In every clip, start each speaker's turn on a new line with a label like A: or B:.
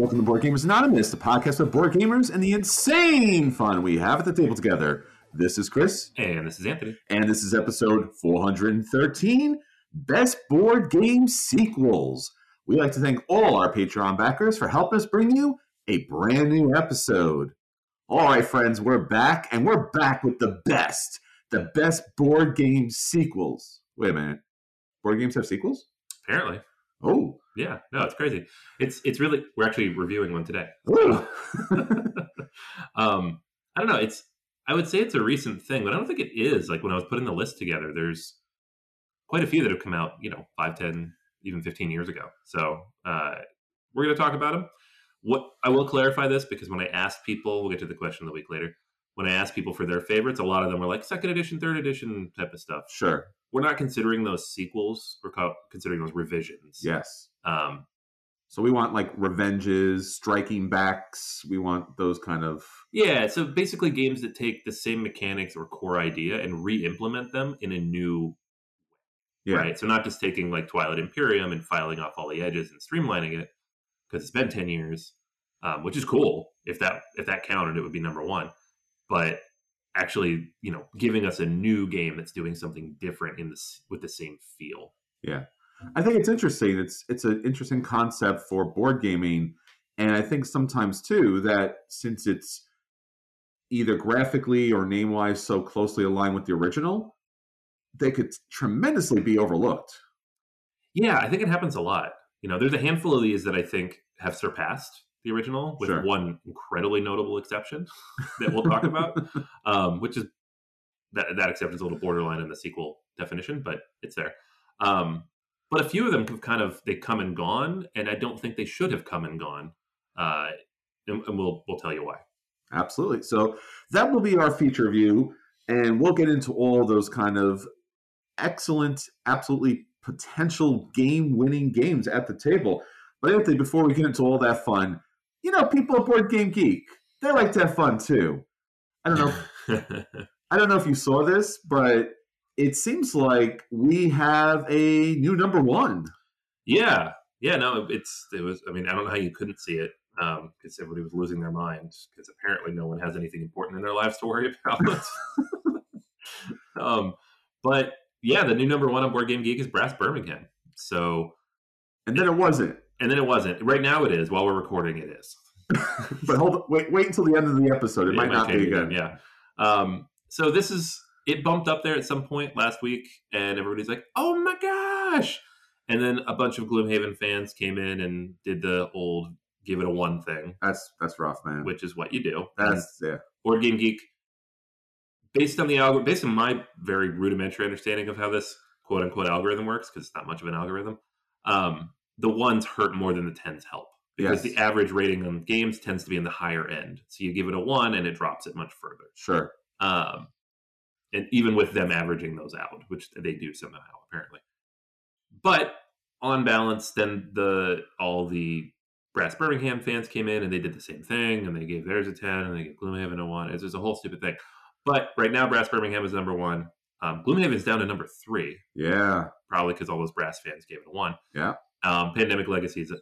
A: Welcome to Board Gamers Anonymous, the podcast of board gamers and the insane fun we have at the table together. This is Chris,
B: And this is Anthony.
A: and this is episode 413 Best Board Game Sequels. We like to thank all our Patreon backers for helping us bring you a brand new episode. All right, friends, we're back, and we're back with the best, the best board game sequels. Wait a minute. Board games have sequels?
B: Apparently.
A: Oh.
B: Yeah. No, it's crazy. It's it's really we're actually reviewing one today. Um I don't know, it's I would say it's a recent thing, but I don't think it is. Like when I was putting the list together, there's quite a few that have come out, you know, 5, 10, even 15 years ago. So, uh we're going to talk about them. What I will clarify this because when I asked people, we'll get to the question of the week later. When I asked people for their favorites, a lot of them were like second edition, third edition type of stuff.
A: Sure.
B: We're not considering those sequels. We're co- considering those revisions.
A: Yes.
B: Um,
A: So we want like revenges, striking backs. We want those kind of
B: yeah. So basically, games that take the same mechanics or core idea and re-implement them in a new
A: yeah.
B: right. So not just taking like Twilight Imperium and filing off all the edges and streamlining it because it's been ten years, um, which is cool. If that if that counted, it would be number one. But actually, you know, giving us a new game that's doing something different in this with the same feel. Yeah.
A: I think it's interesting. It's it's an interesting concept for board gaming, and I think sometimes too that since it's either graphically or name wise so closely aligned with the original, they could tremendously be overlooked.
B: Yeah, I think it happens a lot. You know, there's a handful of these that I think have surpassed the original, with
A: Sure.
B: one incredibly notable exception that we'll talk about, um, which is that that exception is a little borderline in the sequel definition, but it's there. Um, but a few of them have kind of they come and gone, and I don't think they should have come and gone. Uh, and, and we'll we'll tell you why.
A: Absolutely. So that will be our feature view, and we'll get into all those kind of excellent, absolutely potential game-winning games at the table. But Anthony, before we get into all that fun, you know, people at Board Game Geek, they like to have fun too. I don't know. I don't know if you saw this, but it seems like we have a new number one.
B: Yeah, yeah, no, it's it was. I mean, I don't know how you couldn't see it because everybody was losing their mind because apparently no one has anything important in their lives to worry about. um, but yeah, the new number one on Board Game Geek is Brass Birmingham. So,
A: And then it wasn't.
B: And then it wasn't. Right now, it is. While we're recording, it is.
A: But hold wait wait until the end of the episode. It, might not be again.
B: Yeah. Um, so this is it bumped up there at some point last week, and everybody's like, "Oh my gosh!" And then a bunch of Gloomhaven fans came in and did the old "give it a one" thing,
A: That's that's rough, man.
B: which is what you do. And
A: That's yeah.
B: Board Game Geek, based on the algorithm, based on my very rudimentary understanding of how this quote unquote algorithm works, because it's not much of an algorithm, um, the ones hurt more than the tens help because
A: Yes.
B: the average rating on games tends to be in the higher end. So you give it a one and it drops it much further.
A: Sure.
B: Um, and even with them averaging those out, which they do somehow apparently. But on balance, then the all the Brass Birmingham fans came in and they did the same thing, and they gave theirs a ten, and they gave Gloomhaven a one. It's just a whole stupid thing. But right now, Brass Birmingham is number one. Um, Gloomhaven is down to number three,
A: Yeah.
B: probably because all those Brass fans gave it a one.
A: Yeah.
B: Um, Pandemic Legacy is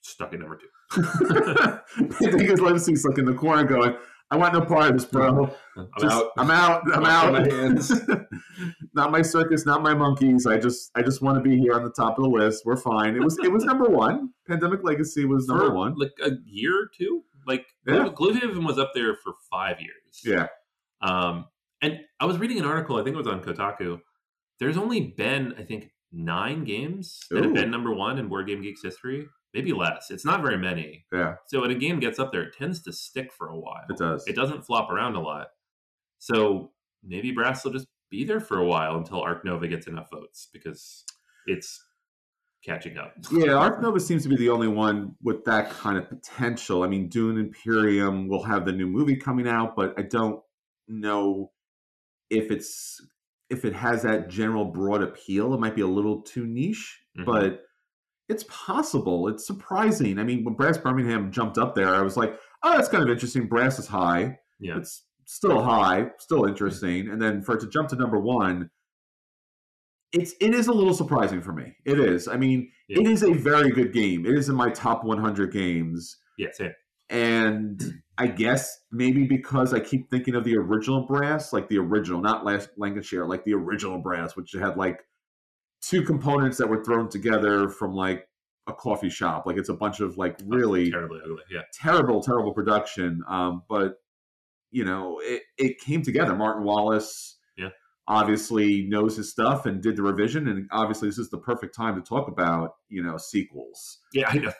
B: stuck at number two.
A: I think his legacy's like in the corner going, I want no part of this, bro.
B: I'm
A: Just-
B: out.
A: I'm out. I'm
B: Wash
A: out.
B: my hands.
A: not my circus, not my monkeys. I just I just want to be here on the top of the list. We're fine. It was it was number one. Pandemic Legacy was number
B: for
A: one.
B: like a year or two. Like
A: Yeah.
B: Gloomhaven was up there for five years.
A: Yeah.
B: Um, and I was reading an article. I think it was on Kotaku. There's only been, I think, nine games that
A: Ooh.
B: have been number one in Board Game Geek's history. Maybe less. It's not very many.
A: Yeah.
B: So when a game gets up there, it tends to stick for a while.
A: It does.
B: It doesn't flop around a lot. So maybe Brass will just be there for a while until Ark Nova gets enough votes because it's catching up.
A: Yeah, Ark Nova seems to be the only one with that kind of potential. I mean, Dune Imperium will have the new movie coming out, but I don't know if it's if it has that general broad appeal. It might be a little too niche,
B: Mhm.
A: but it's possible. It's surprising. I mean, when Brass Birmingham jumped up there, I was like, "Oh, that's kind of interesting." Brass is high.
B: Yeah.
A: It's still high, still interesting, and then for it to jump to number one, it's it is a little surprising for me. It is. I mean,
B: Yeah.
A: it is a very good game. It is in my top 100 games,
B: Yeah, same.
A: and I guess maybe because I keep thinking of the original brass, like the original, not Brass Lancashire, like the original brass, which had like two components that were thrown together from like a coffee shop. Like it's a bunch of like really
B: terribly ugly. Yeah,
A: terrible, terrible production. Um, but you know, it, it came together. Martin Wallace,
B: Yeah.
A: obviously knows his stuff and did the revision, and obviously this is the perfect time to talk about you know sequels.
B: yeah, I know.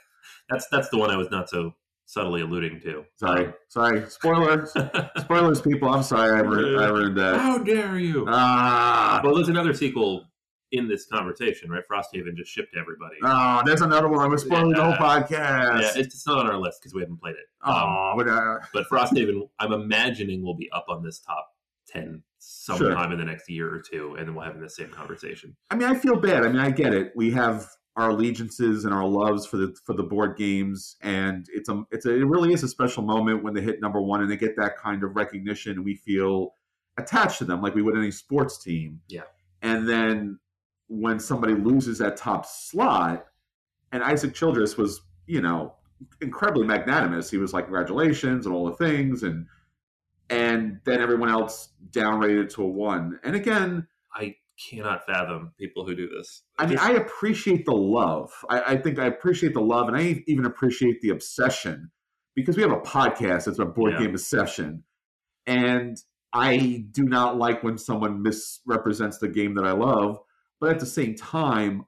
B: That's that's the one I was not so subtly alluding to.
A: Sorry, sorry, spoilers, spoilers, people. I'm sorry, I, ru- I ruined that.
B: How dare you?
A: Ah,
B: well, there's another sequel in this conversation, right? Frosthaven just shipped to everybody.
A: oh, there's another one. I'm spoiling the whole podcast.
B: yeah, it's, it's not on our list because we haven't played it. Um,
A: oh, but, uh,
B: but Frosthaven, I'm imagining will be up on this top ten sometime in the next year or two, and then we'll have the same conversation.
A: I mean, I feel bad. I mean, I get it. We have our allegiances and our loves for the for the board games, and it's a it's a it really is a special moment when they hit number one and they get that kind of recognition, and we feel attached to them like we would any sports team.
B: Yeah.
A: And then when somebody loses that top slot, and Isaac Childres was, you know, incredibly magnanimous. He was like, "Congratulations" and all the things, and and then everyone else downrated to a one. And again,
B: I cannot fathom people who do this.
A: I mean, I appreciate the love. I, I think I appreciate the love, and I even appreciate the obsession because we have a podcast that's a board
B: Yeah.
A: game obsession, and I do not like when someone misrepresents the game that I love. But at the same time,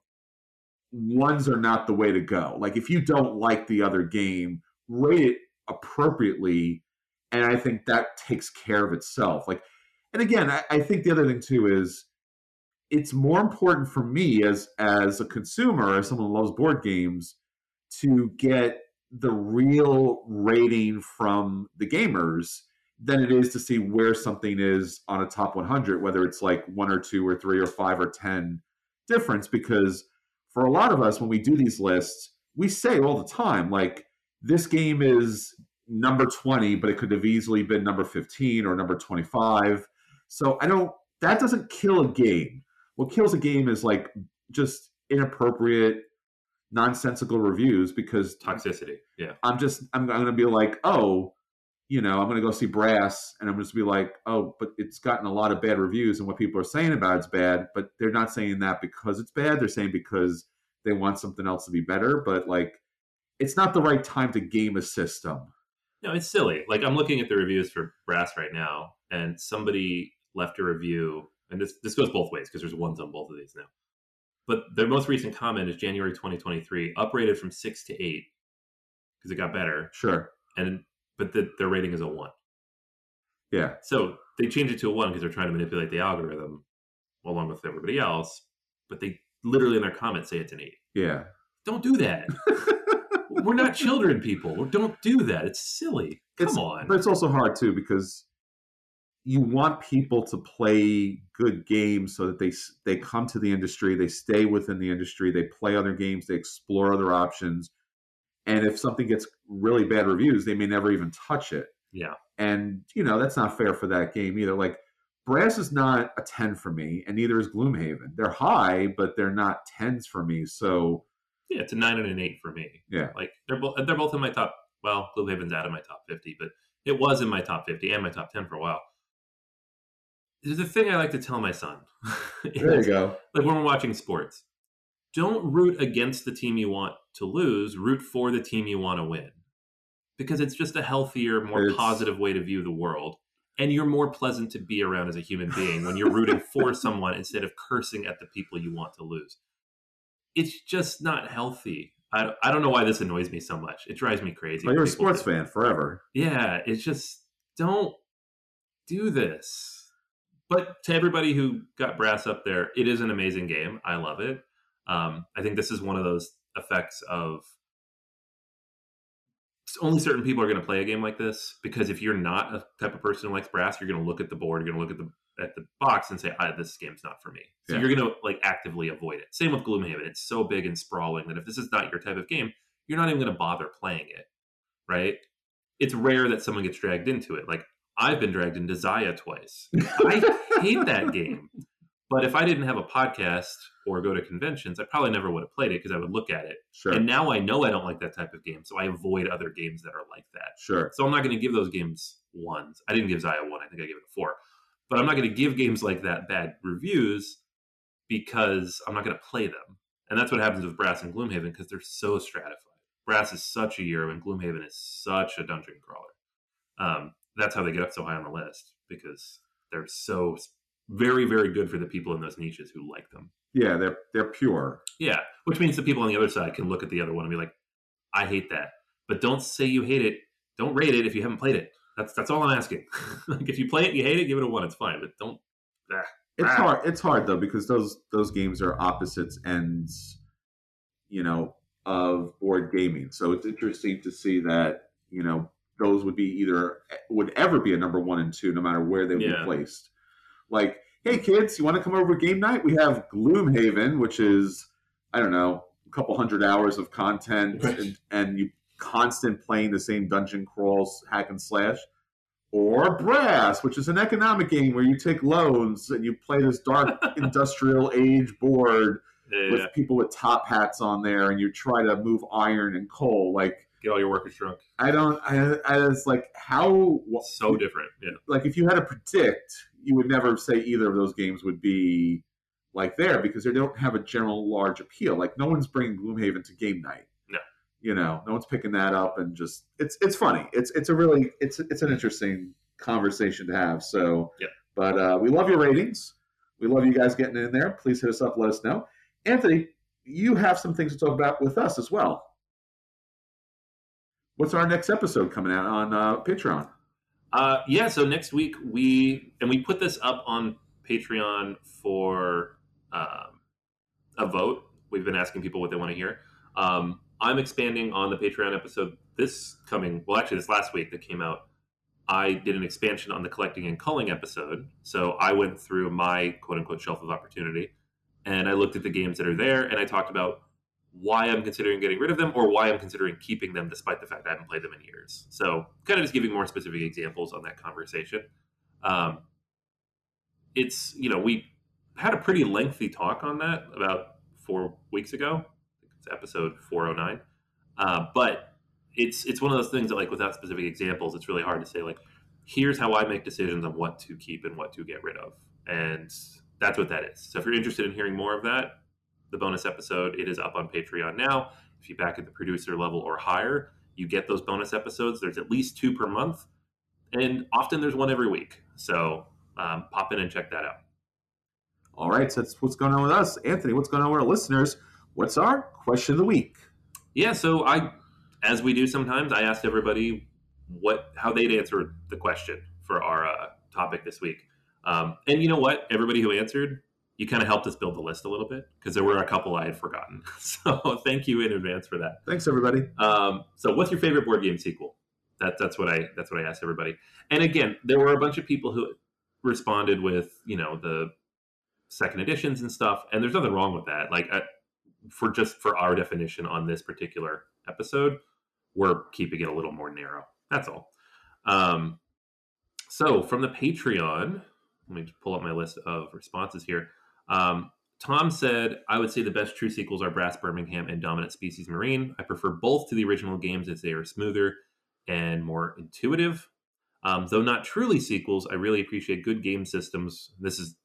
A: ones are not the way to go. Like if you don't like the other game, rate it appropriately, and I think that takes care of itself. Like, and again, I, I think the other thing too is it's more important for me as as a consumer, as someone who loves board games, to get the real rating from the gamers than it is to see where something is on a top 100, whether it's like one or two or three or five or 10 difference. Because for a lot of us, when we do these lists, we say all the time, like, this game is number 20, but it could have easily been number 15 or number 25. So I don't, that doesn't kill a game. What kills a game is like just inappropriate, nonsensical reviews because
B: toxicity. Yeah,
A: I'm just I'm, I'm going to be like, oh, you know, I'm going to go see Brass, and I'm just be like, oh, but it's gotten a lot of bad reviews, and what people are saying about it's bad, but they're not saying that because it's bad. They're saying because they want something else to be better. But like, it's not the right time to game a system.
B: no, it's silly. Like I'm looking at the reviews for Brass right now, and somebody left a review, and this this goes both ways because there's ones on both of these now. But their most recent comment is January 2023, uprated from six to eight because it got better,
A: Sure.
B: and but the, their rating is a one.
A: Yeah.
B: So they changed it to a one because they're trying to manipulate the algorithm along with everybody else. But they literally in their comments say it's an eight.
A: Yeah.
B: Don't do that. We're not children, people. Don't do that. It's silly. Come
A: It's-
B: on.
A: But it's also hard too because you want people to play good games so that they they come to the industry, they stay within the industry, they play other games, they explore other options. And if something gets really bad reviews, they may never even touch it.
B: Yeah.
A: And you know, that's not fair for that game either. Like Brass is not a 10 for me, and neither is Gloomhaven. They're high, but they're not 10s for me. So
B: yeah, it's a nine and an eight for me.
A: Yeah.
B: Like they're both they're both in my top. Well, Gloomhaven's out of my top fifty, but it was in my top fifty and my top ten for a while. There's a thing I like to tell my son.
A: there you go.
B: like when we're watching sports don't root against the team you want to lose root for the team you want to win because it's just a healthier more
A: It's-
B: positive way to view the world and you're more pleasant to be around as a human being when you're rooting for someone instead of cursing at the people you want to lose it's just not healthy i, don't- I don't know why this annoys me so much it drives me crazy
A: But you're a sports
B: do-
A: fan forever.
B: yeah, it's just don't do this. But to everybody who got brass up there, it is an amazing game. I love it. Um, I think this is one of those effects of only certain people are going to play a game like this because if you're not a type of person who likes brass, you're going to look at the board, you're going to look at the at the box and say, ah, "This game's not for me." So
A: Yeah.
B: you're going to like actively avoid it. Same with Gloomhaven; it's so big and sprawling that if this is not your type of game, you're not even going to bother playing it. Right? It's rare that someone gets dragged into it. Like I've been dragged into Zaya twice. I hate that game. But if I didn't have a podcast or go to conventions, I probably never would have played it because I would look at it.
A: Sure.
B: And now I know I don't like that type of game, so I avoid other games that are like that.
A: sure.
B: So I'm not going to give those games ones. I didn't give Zaya one. I think I gave it a four. But I'm not going to give games like that bad reviews because I'm not going to play them. And that's what happens with Brass and Gloomhaven because they're so stratified. Brass is such a euro, and Gloomhaven is such a dungeon crawler. Um, that's how they get up so high on the list because they're so very, very good for the people in those niches who like them.
A: Yeah, they're they're pure.
B: Yeah, which means the people on the other side can look at the other one and be like, "I hate that," but don't say you hate it. Don't rate it if you haven't played it. That's that's all I'm asking. like if you play it, you hate it, give it a one. It's fine, but don't. ah.
A: It's
B: Ah.
A: hard. It's hard though because those those games are opposites ends, you know, of board gaming. So it's interesting to see that you know those would be either would ever be a number one and two, no matter where they would
B: Yeah.
A: be placed. Like, hey kids, you want to come over game night? We have Gloomhaven, which is I don't know, a couple hundred hours of content, and, and you constant playing the same dungeon crawls, hack and slash or Brass, which is an economic game where you take loans and you play this dark industrial age board
B: Yeah,
A: with people with top hats on there, and you try to move iron and coal. Like
B: get all your workers drunk.
A: I don't, I, I was like, how?
B: So different. Yeah,
A: like if you had to predict, you would never say either of those games would be like there because they don't have a general large appeal. Like no one's bringing Gloomhaven to game night.
B: No.
A: you know, no one's picking that up, and just it's it's funny. It's it's a really it's it's an interesting conversation to have. So,
B: yeah.
A: but uh, we love your ratings. We love you guys getting in there. Please hit us up. Let us know. Anthony, you have some things to talk about with us as well. What's our next episode coming out on uh, Patreon?
B: uh, yeah. So next week we and we put this up on Patreon for um, a vote. We've been asking people what they want to hear. Um, I'm expanding on the Patreon episode this coming. Well, actually, this last week that came out. I did an expansion on the collecting and culling episode. So I went through my quote unquote shelf of opportunity and I looked at the games that are there and I talked about why I'm considering getting rid of them or why I'm considering keeping them despite the fact I haven't played them in years. So kind of just giving more specific examples on that conversation. Um, it's, you know, we had a pretty lengthy talk on that about four weeks ago. It's episode 409. Uh, but it's it's one of those things that like without specific examples it's really hard to say like here's how i make decisions on what to keep and what to get rid of and that's what that is so if you're interested in hearing more of that the bonus episode it is up on patreon now if you back at the producer level or higher you get those bonus episodes there's at least two per month and often there's one every week so um, pop in and check that out
A: All right, so that's what's going on with us. Anthony, what's going on with our listeners? What's our question of the week?
B: Yeah, so I, as we do sometimes, I asked everybody what how they'd answer the question for our uh, topic this week. Um, and you know what? Everybody who answered, you kind of helped us build the list a little bit because there were a couple I had forgotten. So thank you in advance for that.
A: Thanks, everybody.
B: Um, so what's your favorite board game sequel? That, that's what I that's what I asked everybody. And again, there were a bunch of people who responded with you know the second editions and stuff, and there's nothing wrong with that. Like I, for just for our definition on this particular episode, we're keeping it a little more narrow. That's all. Um, so from the Patreon, let me just pull up my list of responses here. Um, Tom said, I would say the best true sequels are Brass Birmingham and Dominant Species Marine. I prefer both to the original games as they are smoother and more intuitive. Um, though not truly sequels, I really appreciate good game systems. This is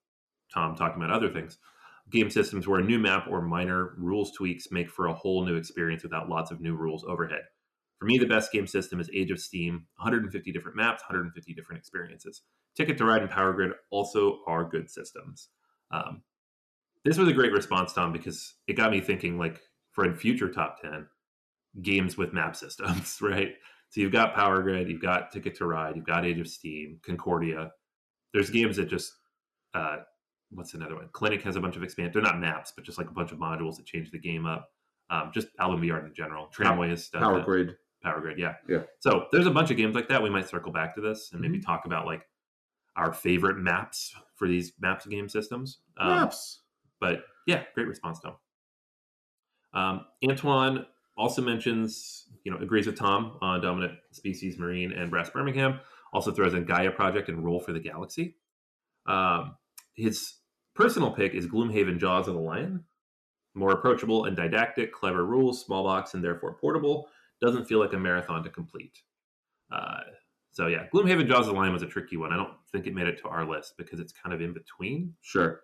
B: Tom talking about other things. Game systems where a new map or minor rules tweaks make for a whole new experience without lots of new rules overhead. For me, the best game system is Age of Steam 150 different maps, 150 different experiences. Ticket to Ride and Power Grid also are good systems. Um, this was a great response, Tom, because it got me thinking like for a future top 10 games with map systems, right? So you've got Power Grid, you've got Ticket to Ride, you've got Age of Steam, Concordia. There's games that just, uh, what's another one? Clinic has a bunch of expand. They're not maps, but just like a bunch of modules that change the game up. Um, just Alvin Yard in general. Tramway is does
A: Power. Grid.
B: Power Grid, yeah.
A: Yeah.
B: So there's a bunch of games like that. We might circle back to this and maybe
A: Mm-hmm.
B: talk about like our favorite maps for these maps game systems. Um,
A: Maps.
B: But yeah, great response, Tom. Um, Antoine also mentions, you know, agrees with Tom on Dominant Species Marine and Brass Birmingham. Also throws in Gaia Project and Roll for the Galaxy. Um, his personal pick is Gloomhaven Jaws of the Lion. More approachable and didactic, clever rules, small box, and therefore portable. Doesn't feel like a marathon to complete. Uh, so yeah, Gloomhaven Jaws of the Lion was a tricky one. I don't think it made it to our list because it's kind of in between.
A: Sure.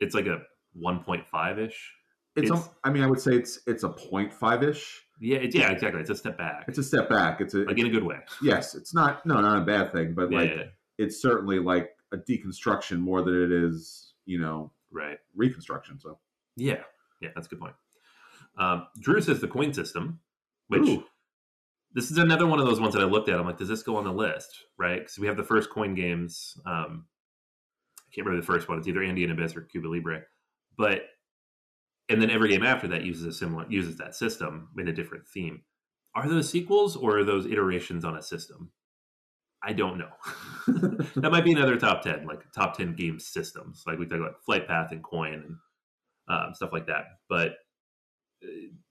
B: It's like a 1.5 ish.
A: It's,
B: It's-
A: a, I mean, I would say it's it's a 0.5 ish.
B: Yeah, it's, yeah, exactly. It's a step back,
A: It's a step back. It's a
B: like in a good way.
A: yes. It's not no, not a bad thing, but
B: Yeah,
A: like
B: yeah,
A: it's certainly like a deconstruction more than it is, you know,
B: right.
A: reconstruction. So
B: Yeah, yeah, that's a good point. Um, Drew says the coin system, which
A: Ooh.
B: this is another one of those ones that I looked at. I'm like, does this go on the list? Right? Because we have the first coin games. Um, I can't remember the first one. It's either Andean Abyss or Cuba Libre, but and then every game after that uses a similar uses that system in a different theme. Are those sequels or are those iterations on a system? I don't know. that might be another top ten, like top ten game systems. Like we talk about Flight Path and Coin and um, stuff like that. But uh,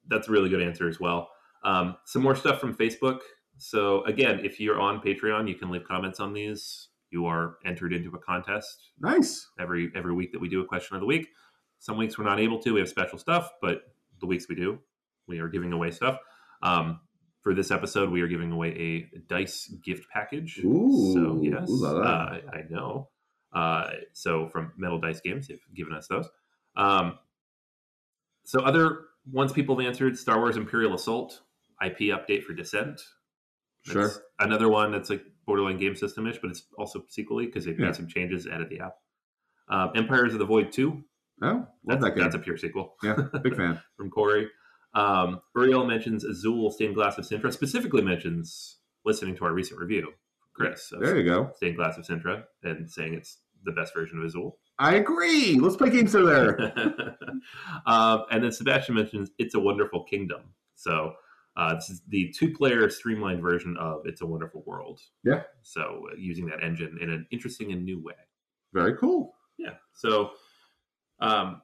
B: that's a really good answer as well. Um, some more stuff from Facebook. So again, if you're on Patreon, you can leave comments on these. You are entered into a contest
A: nice.
B: every every week that we do a question of the week. Some weeks we're not able to. We have special stuff, but the weeks we do, we are giving away stuff. Um, for this episode, we are giving away a dice gift package.
A: Ooh,
B: so yes,
A: ooh la la.
B: Uh, I know. Uh, so from Metal Dice Games, they've given us those. Um, so other ones people have answered: Star Wars Imperial Assault IP update for Descent.
A: Sure.
B: That's another one that's like borderline game system ish, but it's also sequely because they've
A: Yeah.
B: made some changes, added the app. Um, Empires of the Void 2.
A: Oh, love
B: That's,
A: that
B: that's a pure sequel
A: yeah, big fan.
B: from Corey. Um, Uriel mentions Azul Stained Glass of Sintra, specifically mentions listening to our recent review, Chris,
A: There you go.
B: Stained Glass of Sintra, and saying it's the best version of Azul.
A: I agree. Let's play games there.
B: um, and then Sebastian mentions It's a Wonderful Kingdom. So uh, this is the two-player streamlined version of It's a Wonderful World.
A: Yeah.
B: So uh, using that engine in an interesting and new way.
A: Very cool.
B: Yeah. So um,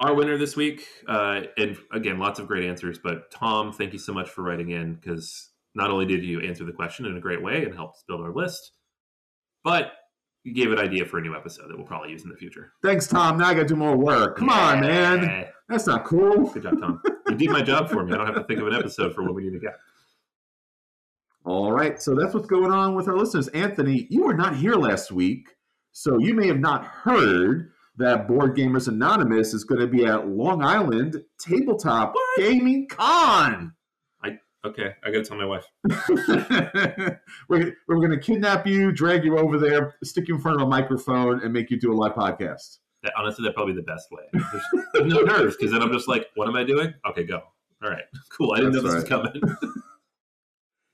B: our winner this week, uh, and again, lots of great answers. But Tom, thank you so much for writing in because not only did you answer the question in a great way and helped build our list, but you gave an idea for a new episode that we'll probably use in the future.
A: Thanks, Tom. Now I got to do more work. Come on, man. That's not cool.
B: Good job, Tom. You did my job for me. I don't have to think of an episode for what we need to get.
A: All right, so that's what's going on with our listeners. Anthony, you were not here last week, so you may have not heard that Board Gamers Anonymous is going to be at Long Island Tabletop
B: What?
A: Gaming Con.
B: I Okay, I got to tell my wife.
A: we're we're going to kidnap you, drag you over there, stick you in front of a microphone, and make you do a live podcast.
B: That, honestly, that's probably the best way. There's, there's no nerves because then I'm just like, what am I doing? Okay, go. All right, cool. I didn't
A: That's
B: know this was coming.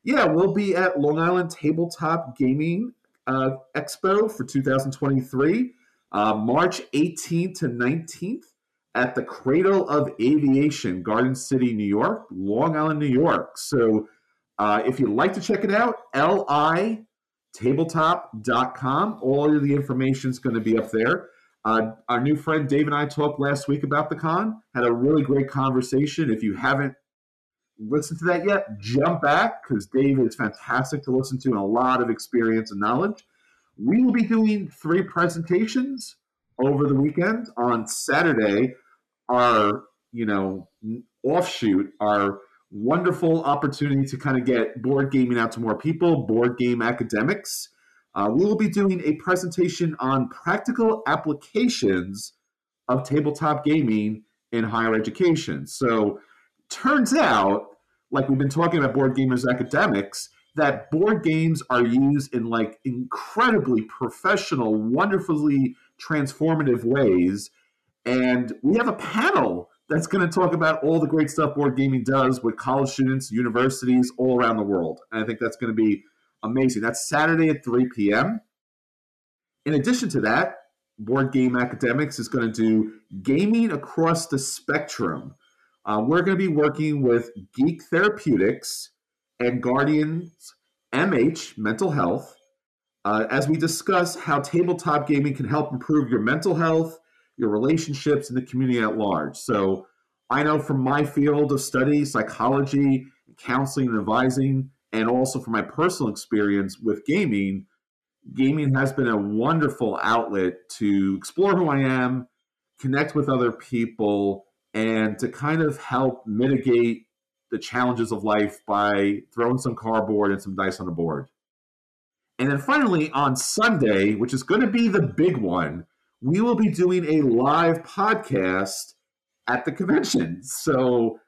A: Yeah, we'll be at Long Island Tabletop Gaming uh, Expo for 2023, uh, March 18th to 19th at the Cradle of Aviation, Garden City, New York, Long Island, New York. So uh, if you'd like to check it out, litabletop.com. All of the information is going to be up there. Uh, our new friend Dave and I talked last week about the con, had a really great conversation. If you haven't listened to that yet, jump back because Dave is fantastic to listen to and a lot of experience and knowledge. We will be doing three presentations over the weekend. On Saturday, our you know offshoot, our wonderful opportunity to kind of get board gaming out to more people, board game academics. Uh, we will be doing a presentation on practical applications of tabletop gaming in higher education. So, turns out, like we've been talking about board gamers academics, that board games are used in like incredibly professional, wonderfully transformative ways. And we have a panel that's going to talk about all the great stuff board gaming does with college students, universities all around the world. And I think that's going to be amazing. That's Saturday at 3 p.m. In addition to that, Board Game Academics is going to do gaming across the spectrum. Uh, we're going to be working with Geek Therapeutics and Guardians MH Mental Health uh, as we discuss how tabletop gaming can help improve your mental health, your relationships, and the community at large. So, I know from my field of study, psychology, counseling, and advising, and also from my personal experience with gaming, gaming has been a wonderful outlet to explore who I am, connect with other people, and to kind of help mitigate the challenges of life by throwing some cardboard and some dice on the board. And then finally, on Sunday, which is going to be the big one, we will be doing a live podcast at the convention. So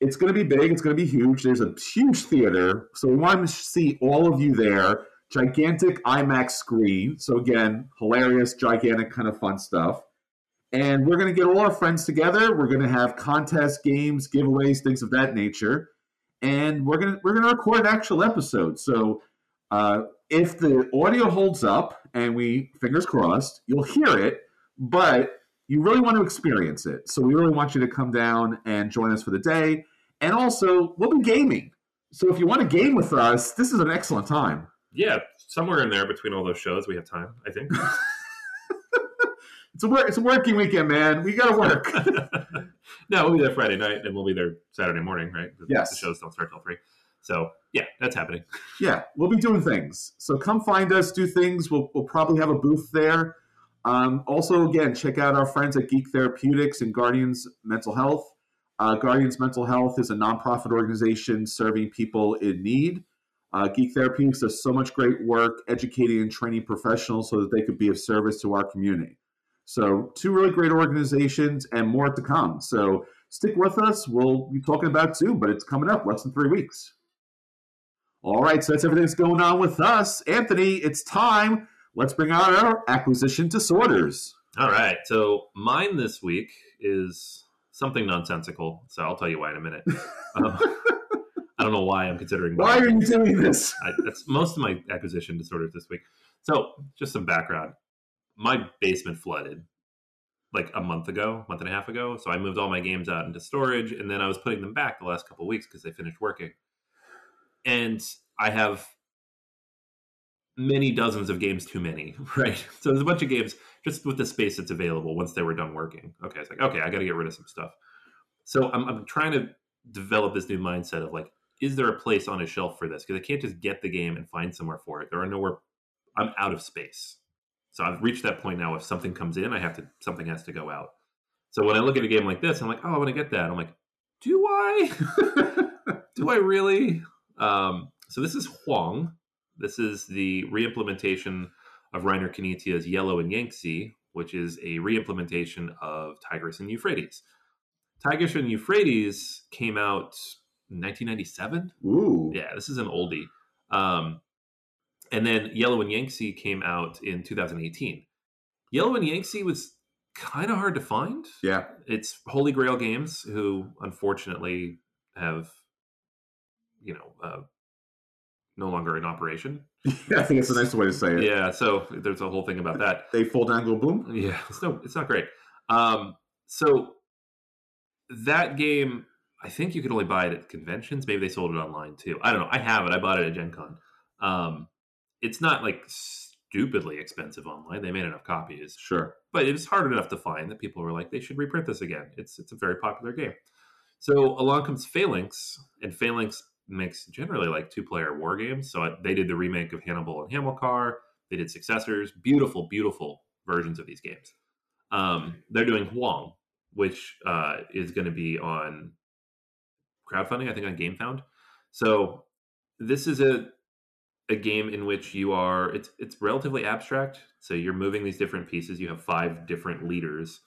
A: it's going to be big, it's going to be huge. There's a huge theater. So we want to see all of you there. Gigantic IMAX screen. So, again, hilarious, gigantic, kind of fun stuff. And we're going to get all our friends together. We're going to have contests, games, giveaways, things of that nature. And we're going to we're going to record an actual episode. So uh, if the audio holds up and we fingers crossed, you'll hear it, but you really want to experience it. So we really want you to come down and join us for the day. And also, we'll be gaming. So if you want to game with us, this is an excellent time.
B: Yeah, somewhere in there between all those shows, we have time. I think.
A: it's a work. It's a working weekend, man. We got to work.
B: no, we'll be there Friday night, and we'll be there Saturday morning, right? The,
A: Yes.
B: The shows don't start till three. So yeah, that's happening.
A: yeah, we'll be doing things. So come find us, do things. We'll, we'll probably have a booth there. Um, also, again, check out our friends at Geek Therapeutics and Guardians Mental Health. Uh, Guardians Mental Health is a nonprofit organization serving people in need. Uh, Geek Therapeutics does so much great work educating and training professionals so that they could be of service to our community. So, two really great organizations and more to come. So, stick with us. We'll be talking about it soon, but it's coming up less than three weeks. All right, so that's everything that's going on with us. Anthony, it's time. Let's bring out our acquisition disorders.
B: All right. So mine this week is something nonsensical. So I'll tell you why in a minute. Um, I don't know why I'm considering.
A: Why are you doing this?
B: I, that's most of my acquisition disorders this week. So, just some background. My basement flooded like a month ago, month and a half ago. So I moved all my games out into storage, and then I was putting them back the last couple weeks because they finished working. And I have many dozens of games too many, right? So there's a bunch of games just with the space that's available once they were done working. Okay, it's like okay, I got to get rid of some stuff. So I'm, I'm trying to develop this new mindset of like, is there a place on a shelf for this? Because I can't just get the game and find somewhere for it. There are nowhere. I'm out of space. So I've reached that point now. If something comes in, I have to. Something has to go out. So when I look at a game like this, I'm like, oh, I want to get that. I'm like, do I? do I really? Um, so this is Huang. This is the reimplementation of Reiner Knizia Yellow and Yangtze, which is a reimplementation of Tigris and Euphrates. Tigris and Euphrates came out in 1997.
A: Ooh.
B: Yeah, this is an oldie. Um, and then Yellow and Yangtze came out in 2018. Yellow and Yangtze was kind of hard to find.
A: Yeah.
B: It's Holy Grail Games, who unfortunately have, you know, uh, no longer in operation.
A: Yeah, I think it's a nice way to say it.
B: Yeah, so there's a whole thing about that.
A: They fold down, go boom.
B: Yeah, it's no, it's not great. Um, so that game, I think you could only buy it at conventions. Maybe they sold it online too. I don't know. I have it. I bought it at Gen Con. Um, it's not like stupidly expensive online. They made enough copies,
A: Sure.
B: but it was hard enough to find that people were like, they should reprint this again. It's it's a very popular game. So along comes Phalanx, and Phalanx makes generally like two player war games. So they did the remake of Hannibal and Hamilcar. They did successors, beautiful, beautiful versions of these games. Um, they're doing Huang, which uh, is going to be on crowdfunding, I think on GameFound. So this is a a game in which you are it's it's relatively abstract. So you're moving these different pieces. You have five different leaders,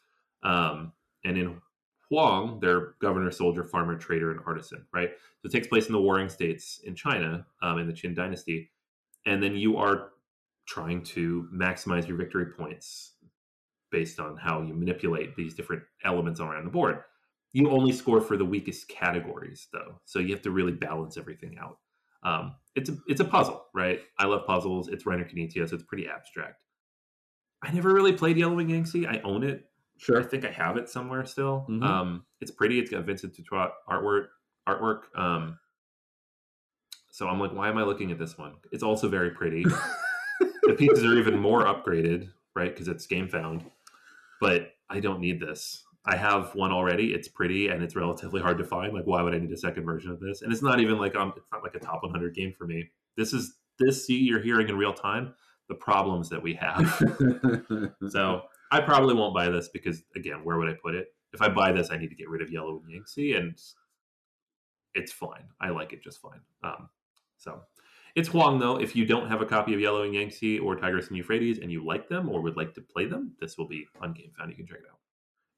B: um, and in Huang, they're governor, soldier, farmer, trader, and artisan. Right. So it takes place in the Warring States in China um, in the Qin Dynasty, and then you are trying to maximize your victory points based on how you manipulate these different elements around the board. You only score for the weakest categories, though, so you have to really balance everything out. Um, it's a it's a puzzle, right? I love puzzles. It's Reiner Knizia, so it's pretty abstract. I never really played Yellow and Yangtze. I own it.
A: Sure.
B: I think I have it somewhere still.
A: Mhm.
B: Um, it's pretty. It's got Vincent Dutoit artwork. Artwork. Um, so I'm like, why am I looking at this one? It's also very pretty. the pieces are even more upgraded, right? Because it's game found. But I don't need this. I have one already. It's pretty and it's relatively hard to find. Like, why would I need a second version of this? And it's not even like um, it's not like a top 100 game for me. This is this. See, you're hearing in real time. the problems that we have. so I probably won't buy this because again, where would I put it? If I buy this, I need to get rid of Yellow and Yangtze, and it's fine. I like it just fine. Um, so it's Huang though. If you don't have a copy of Yellow and Yangtze or Tigris and Euphrates and you like them or would like to play them, this will be on GameFound. You can check it out.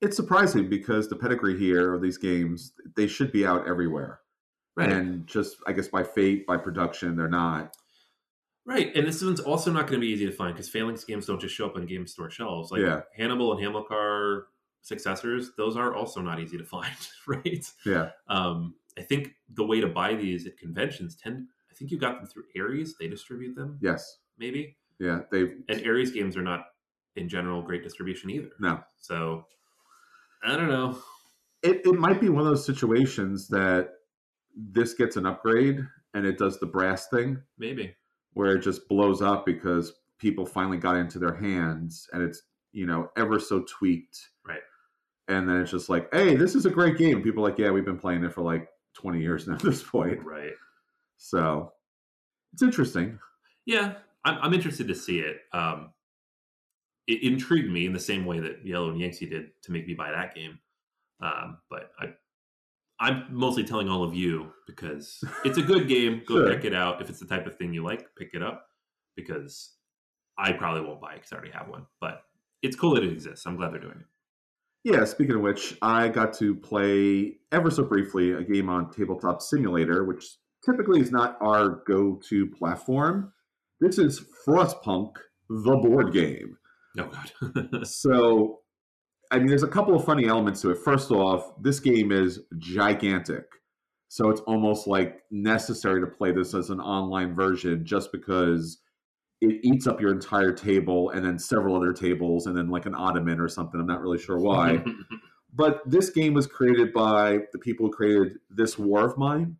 A: It's surprising because the pedigree here of these games, they should be out everywhere.
B: Right.
A: And just, I guess, by fate, by production, they're not.
B: Right, and this one's also not going to be easy to find because Phalanx games don't just show up on game store shelves. Like
A: Yeah.
B: Hannibal and Hamilcar successors, those are also not easy to find, right?
A: Yeah.
B: Um, I think the way to buy these at conventions tend. I think you got them through Ares. They distribute them,
A: Yes.
B: maybe.
A: Yeah. They've,
B: And Ares games are not, in general, great distribution either.
A: no.
B: So I don't know.
A: It, it might be one of those situations that this gets an upgrade and it does the brass thing
B: Maybe.
A: where it just blows up because people finally got into their hands and it's, you know, ever so tweaked.
B: Right.
A: And then it's just like, hey, this is a great game. People are like, yeah, we've been playing it for like 20 years now at this point.
B: Right.
A: So it's interesting.
B: Yeah, I'm, I'm interested to see it. Um, it intrigued me in the same way that Yellow and Yangtze did to make me buy that game. Um, but I, I'm mostly telling all of you because it's a good game. Go
A: Sure.
B: check it out. If it's the type of thing you like, pick it up because I probably won't buy it because I already have one. But it's cool that it exists. I'm glad they're doing it.
A: Yeah, speaking of which, I got to play ever so briefly a game on Tabletop Simulator, which typically is not our go to platform. This is Frostpunk, the board game.
B: Oh god.
A: So, I mean, there's a couple of funny elements to it. First off, this game is gigantic. So it's almost like necessary to play this as an online version just because it eats up your entire table and then several other tables and then like an ottoman or something. I'm not really sure why. but this game was created by the people who created This War of Mine.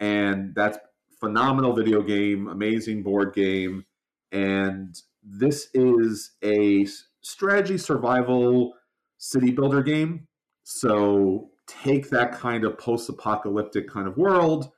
A: And that's phenomenal video game, amazing board game. And this is a strategy survival city builder game. So take that kind of post apocalyptic kind of world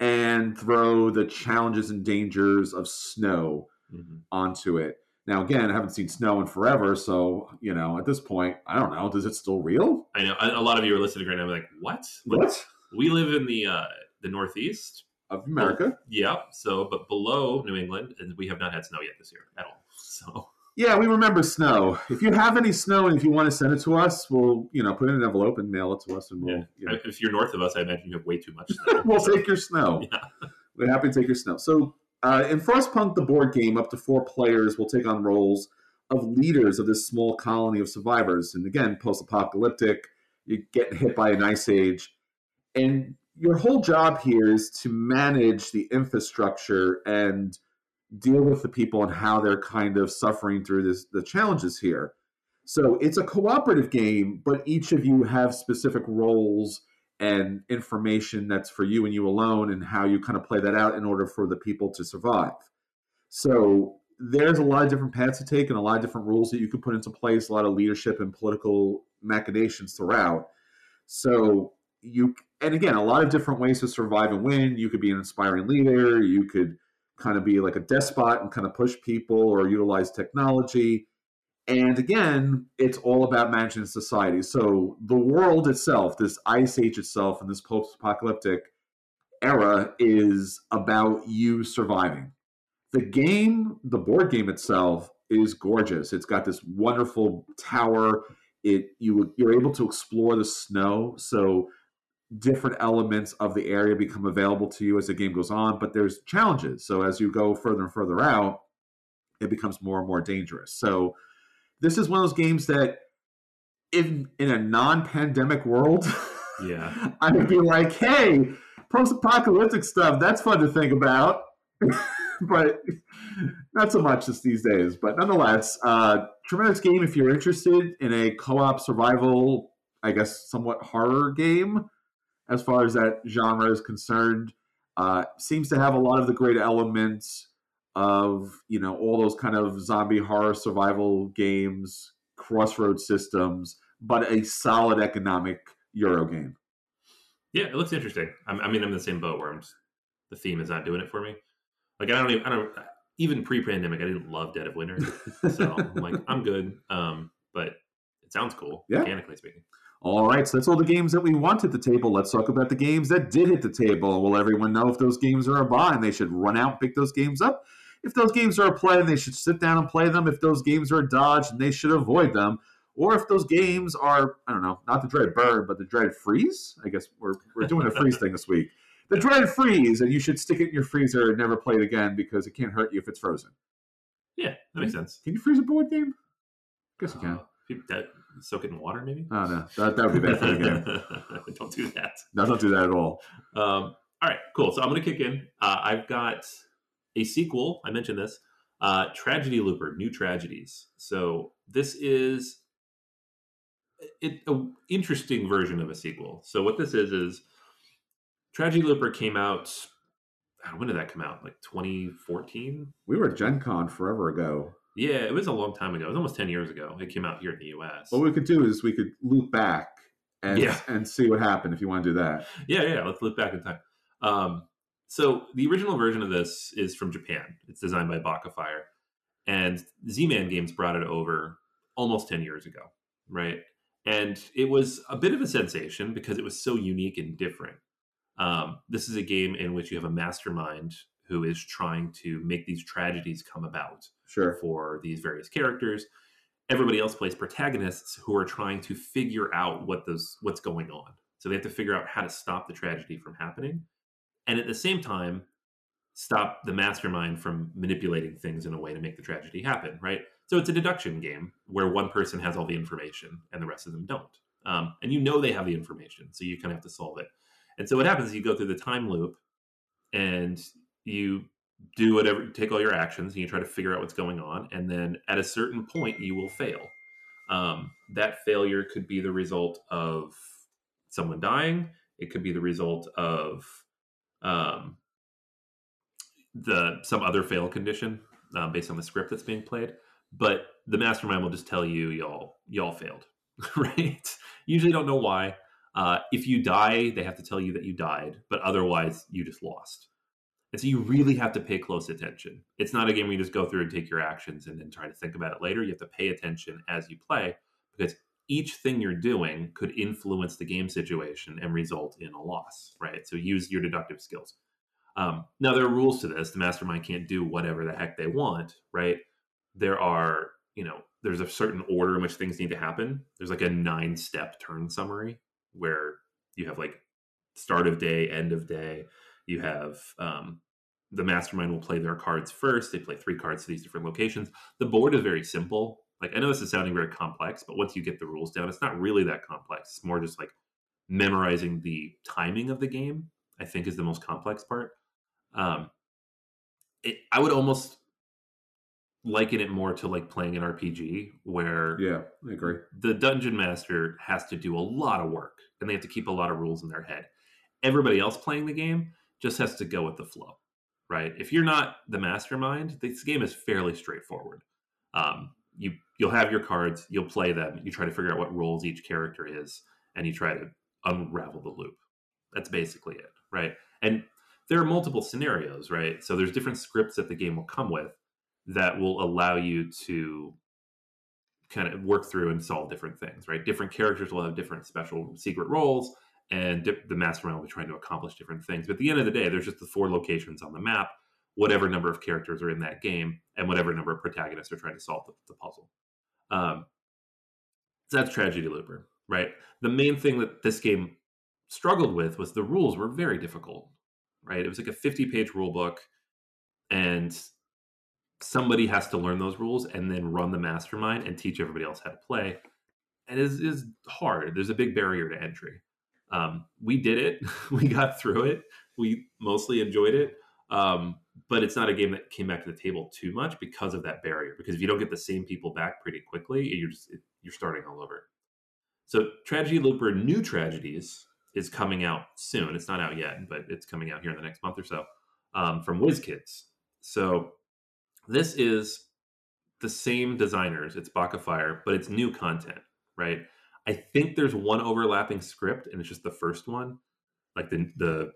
A: and throw the challenges and dangers of snow
B: Mhm.
A: onto it. Now, again, I haven't seen snow in forever, so you know, at this point, I don't know. Does it still real?
B: I know a lot of you are listening right now. Like, what? Like,
A: What
B: We live in the uh, the Northeast.
A: of America?
B: Yeah. So, but below New England, and we have not had snow yet this year at all. So,
A: Yeah, we remember snow. If you have any snow and if you want to send it to us, we'll you know put it in an envelope and mail it to us, and we'll
B: Yeah.
A: you know,
B: if you're north of us, I imagine you have way too much snow.
A: we'll take your snow.
B: Yeah.
A: We're happy to take your snow. So uh, in Frostpunk, the board game, up to four players will take on roles of leaders of this small colony of survivors. And again, post-apocalyptic, you get hit by an ice age, and your whole job here is to manage the infrastructure and deal with the people and how they're kind of suffering through this the challenges here. So it's a cooperative game, but each of you have specific roles and information that's for you and you alone and how you kind of play that out in order for the people to survive. So there's a lot of different paths to take and a lot of different rules that you can put into place, a lot of leadership and political machinations throughout. So you and again, a lot of different ways to survive and win. You could be an inspiring leader, you could kind of be like a despot and kind of push people or utilize technology. And again, it's all about managing society. So the world itself, this ice age itself, and this post apocalyptic era is about you surviving. The game, the board game itself, is gorgeous. It's got this wonderful tower. It you you're able to explore the snow, so different elements of the area become available to you as the game goes on. But there's challenges. So as you go further and further out, it becomes more and more dangerous. So this is one of those games that in in a non-pandemic world
B: Yeah.
A: i would be like hey post-apocalyptic stuff that's fun to think about but not so much just these days but nonetheless uh tremendous game if you're interested in a co-op survival i guess somewhat horror game as far as that genre is concerned uh seems to have a lot of the great elements of you know all those kind of zombie horror survival games crossroad systems but a solid economic euro game
B: Yeah, it looks interesting. I'm, I mean, I'm in the same boat where I'm just, the theme is not doing it for me. Like I don't even, I don't, even pre-pandemic, I didn't love Dead of Winter, so I'm like, I'm good. Um, but it sounds cool,
A: Yeah.
B: mechanically speaking.
A: All right, so that's all the games that we want at the table. Let's talk about the games that did hit the table. Will everyone know if those games are a buy and they should run out and pick those games up? If those games are a play and they should sit down and play them. If those games are a dodge and they should avoid them. Or if those games are, I don't know, not the dread burn, but the dread freeze. I guess we're, we're doing a freeze thing this week. The dread freeze, and you should stick it in your freezer and never play it again because it can't hurt you if it's frozen.
B: Yeah, that makes sense.
A: Can you freeze a board game? guess you can.
B: Uh, that, soak it in water, maybe.
A: Oh, no. That, that would be bad for the game.
B: Don't do that.
A: No, don't do that at all.
B: Um, all right, cool. So I'm going to kick in. Uh, I've got a sequel. I mentioned this. Uh, Tragedy Looper, New Tragedies. So this is it, an interesting version of a sequel. So what this is is Tragedy Looper came out. When did that come out? Like 2014?
A: We were at Gen Con forever ago.
B: Yeah, it was a long time ago. It was almost 10 years ago. It came out here in the US.
A: What we could do is we could loop back and
B: Yeah.
A: and see what happened if you want to do that.
B: Yeah, yeah. Let's loop back in time. Um, so the original version of this is from Japan. It's designed by Baka Fire, and Z-Man Games brought it over almost ten years ago, right? And it was a bit of a sensation because it was so unique and different. Um, this is a game in which you have a mastermind who is trying to make these tragedies come about
A: Sure.
B: for these various characters. Everybody else plays protagonists who are trying to figure out what those what's going on. So they have to figure out how to stop the tragedy from happening, and at the same time, stop the mastermind from manipulating things in a way to make the tragedy happen. Right. So it's a deduction game where one person has all the information and the rest of them don't, um, and you know they have the information, so you kind of have to solve it. And so what happens is you go through the time loop, and you do whatever take all your actions and you try to figure out what's going on and then at a certain point you will fail. Um, that failure could be the result of someone dying. It could be the result of um, the some other fail condition uh, based on the script that's being played. But the mastermind will just tell you y'all y'all failed. Right? Usually don't know why. Uh, if you die they have to tell you that you died but otherwise you just lost and so you really have to pay close attention. It's not a game where you just go through and take your actions and then try to think about it later. You have to pay attention as you play because each thing you're doing could influence the game situation and result in a loss, right? So use your deductive skills. Um, now, there are rules to this. The mastermind can't do whatever the heck they want, right? There are, you know, there's a certain order in which things need to happen. There's like a nine step turn summary where you have like start of day, end of day, you have um, the mastermind will play their cards first. They play three cards to these different locations. The board is very simple. Like I know this is sounding very complex, but once you get the rules down, it's not really that complex. It's more just like memorizing the timing of the game. I think is the most complex part. Um, it, I would almost liken it more to like playing an RPG where
A: Yeah, I agree.
B: the dungeon master has to do a lot of work and they have to keep a lot of rules in their head. Everybody else playing the game just has to go with the flow, right? If you're not the mastermind, this game is fairly straightforward. Um, you you'll have your cards, you'll play them, you try to figure out what roles each character is, and you try to unravel the loop. That's basically it, right? And there are multiple scenarios, right? So there's different scripts that the game will come with that will allow you to kind of work through and solve different things, right? Different characters will have different special secret roles, and di- the mastermind will be trying to accomplish different things. But at the end of the day, there's just the four locations on the map, whatever number of characters are in that game, and whatever number of protagonists are trying to solve the, the puzzle. Um, so that's Tragedy Looper, right? The main thing that this game struggled with was the rules were very difficult, right? It was like a 50 page rule book, and somebody has to learn those rules and then run the mastermind and teach everybody else how to play. And it is hard. There's a big barrier to entry. Um, we did it. we got through it. We mostly enjoyed it. Um, but it's not a game that came back to the table too much because of that barrier. Because if you don't get the same people back pretty quickly, you're just you're starting all over. So Tragedy Looper New Tragedies is coming out soon. It's not out yet, but it's coming out here in the next month or so um, from WizKids. So this is the same designers. It's Baka Fire, but it's new content, right? I think there's one overlapping script, and it's just the first one, like the the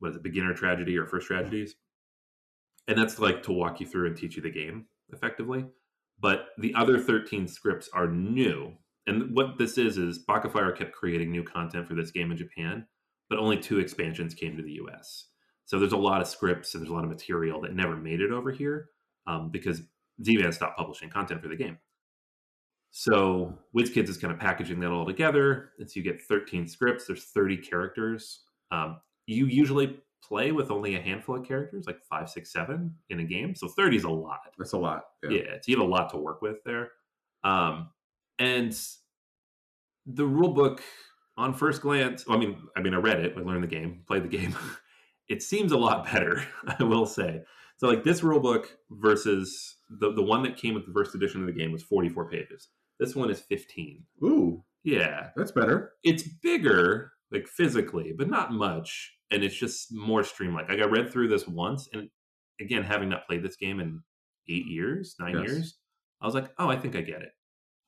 B: what is it, beginner tragedy or first tragedies. and that's like to walk you through and teach you the game effectively. But the other 13 scripts are new. And what this is is Bakafire kept creating new content for this game in Japan, but only two expansions came to the US. So there's a lot of scripts and there's a lot of material that never made it over here um, because Z-Man stopped publishing content for the game. So WizKids is kind of packaging that all together. And so you get 13 scripts. There's 30 characters. Um, you usually play with only a handful of characters, like five, six, seven in a game. So 30 is a lot.
A: That's a lot.
B: Yeah, yeah so you have a lot to work with there. Um, and the rule book on first glance, well, I mean, I mean, I read it, I learned the game, played the game. it seems a lot better, I will say. So like this rule book versus the the one that came with the first edition of the game was 44 pages. This one is 15.
A: Ooh.
B: Yeah.
A: That's better.
B: It's bigger, like physically, but not much. And it's just more streamlined. Like I read through this once, and again, having not played this game in eight years, nine yes. years, I was like, oh, I think I get it.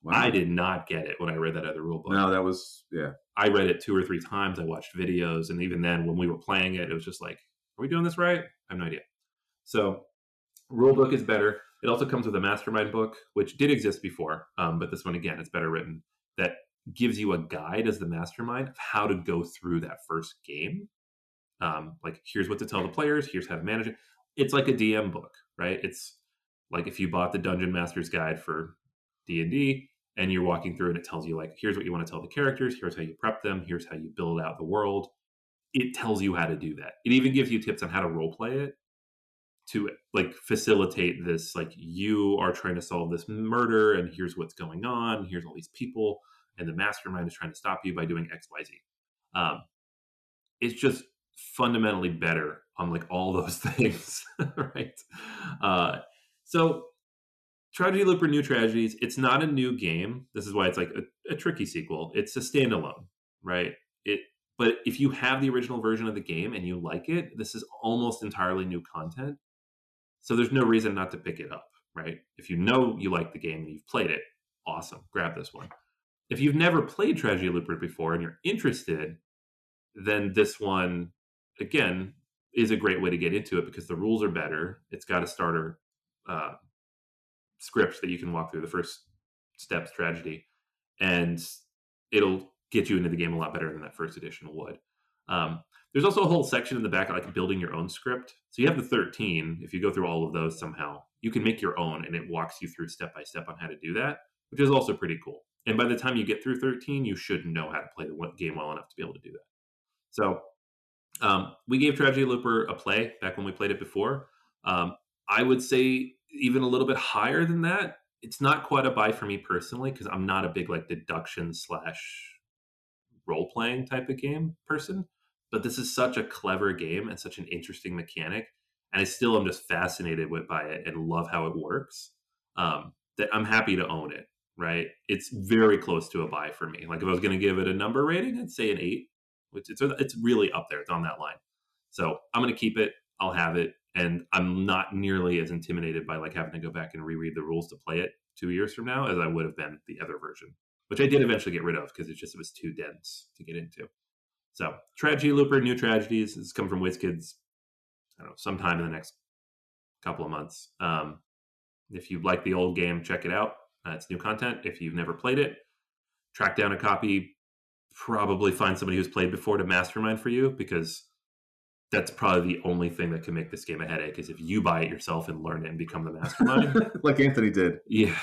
B: Wow. I did not get it when I read that other rule book.
A: No, that was yeah.
B: I read it two or three times. I watched videos, and even then, when we were playing it, it was just like, "Are we doing this right?" I have no idea. So, rule book is better. It also comes with a mastermind book, which did exist before, um, but this one again, it's better written. That gives you a guide as the mastermind of how to go through that first game. Um, like, here's what to tell the players. Here's how to manage it. It's like a DM book, right? It's like if you bought the Dungeon Master's Guide for D and D, and you're walking through and it tells you like here's what you want to tell the characters here's how you prep them here's how you build out the world it tells you how to do that it even gives you tips on how to role play it to like facilitate this like you are trying to solve this murder and here's what's going on here's all these people and the mastermind is trying to stop you by doing xyz um, it's just fundamentally better on like all those things right uh, so Tragedy Looper New Tragedies, it's not a new game. This is why it's like a, a, tricky sequel. It's a standalone, right? It but if you have the original version of the game and you like it, this is almost entirely new content. So there's no reason not to pick it up, right? If you know you like the game and you've played it, awesome, grab this one. If you've never played Tragedy Looper before and you're interested, then this one again is a great way to get into it because the rules are better. It's got a starter uh, script that you can walk through the first steps tragedy and it'll get you into the game a lot better than that first edition would um, there's also a whole section in the back like building your own script. So you have the 13 if you go through all of those somehow you can make your own and it walks you through step by step on how to do that which is also pretty cool. And by the time you get through 13 you should know how to play the game well enough to be able to do that. So um, we gave tragedy looper a play back when we played it before. Um, i would say even a little bit higher than that, it's not quite a buy for me personally because I'm not a big like deduction slash role playing type of game person. But this is such a clever game and such an interesting mechanic, and I still am just fascinated with by it and love how it works. Um, that I'm happy to own it. Right, it's very close to a buy for me. Like if I was going to give it a number rating, I'd say an eight, which it's it's really up there. It's on that line. So I'm going to keep it. I'll have it and I'm not nearly as intimidated by like having to go back and reread the rules to play it two years from now as I would have been the other version, which I did eventually get rid of because it just it was too dense to get into. So, Tragedy Looper, New Tragedies has come from WizKids. I don't know, sometime in the next couple of months. Um, if you like the old game, check it out. Uh, it's new content. If you've never played it, track down a copy. Probably find somebody who's played before to mastermind for you because that's probably the only thing that can make this game a headache is if you buy it yourself and learn it and become the mastermind
A: like anthony did
B: yeah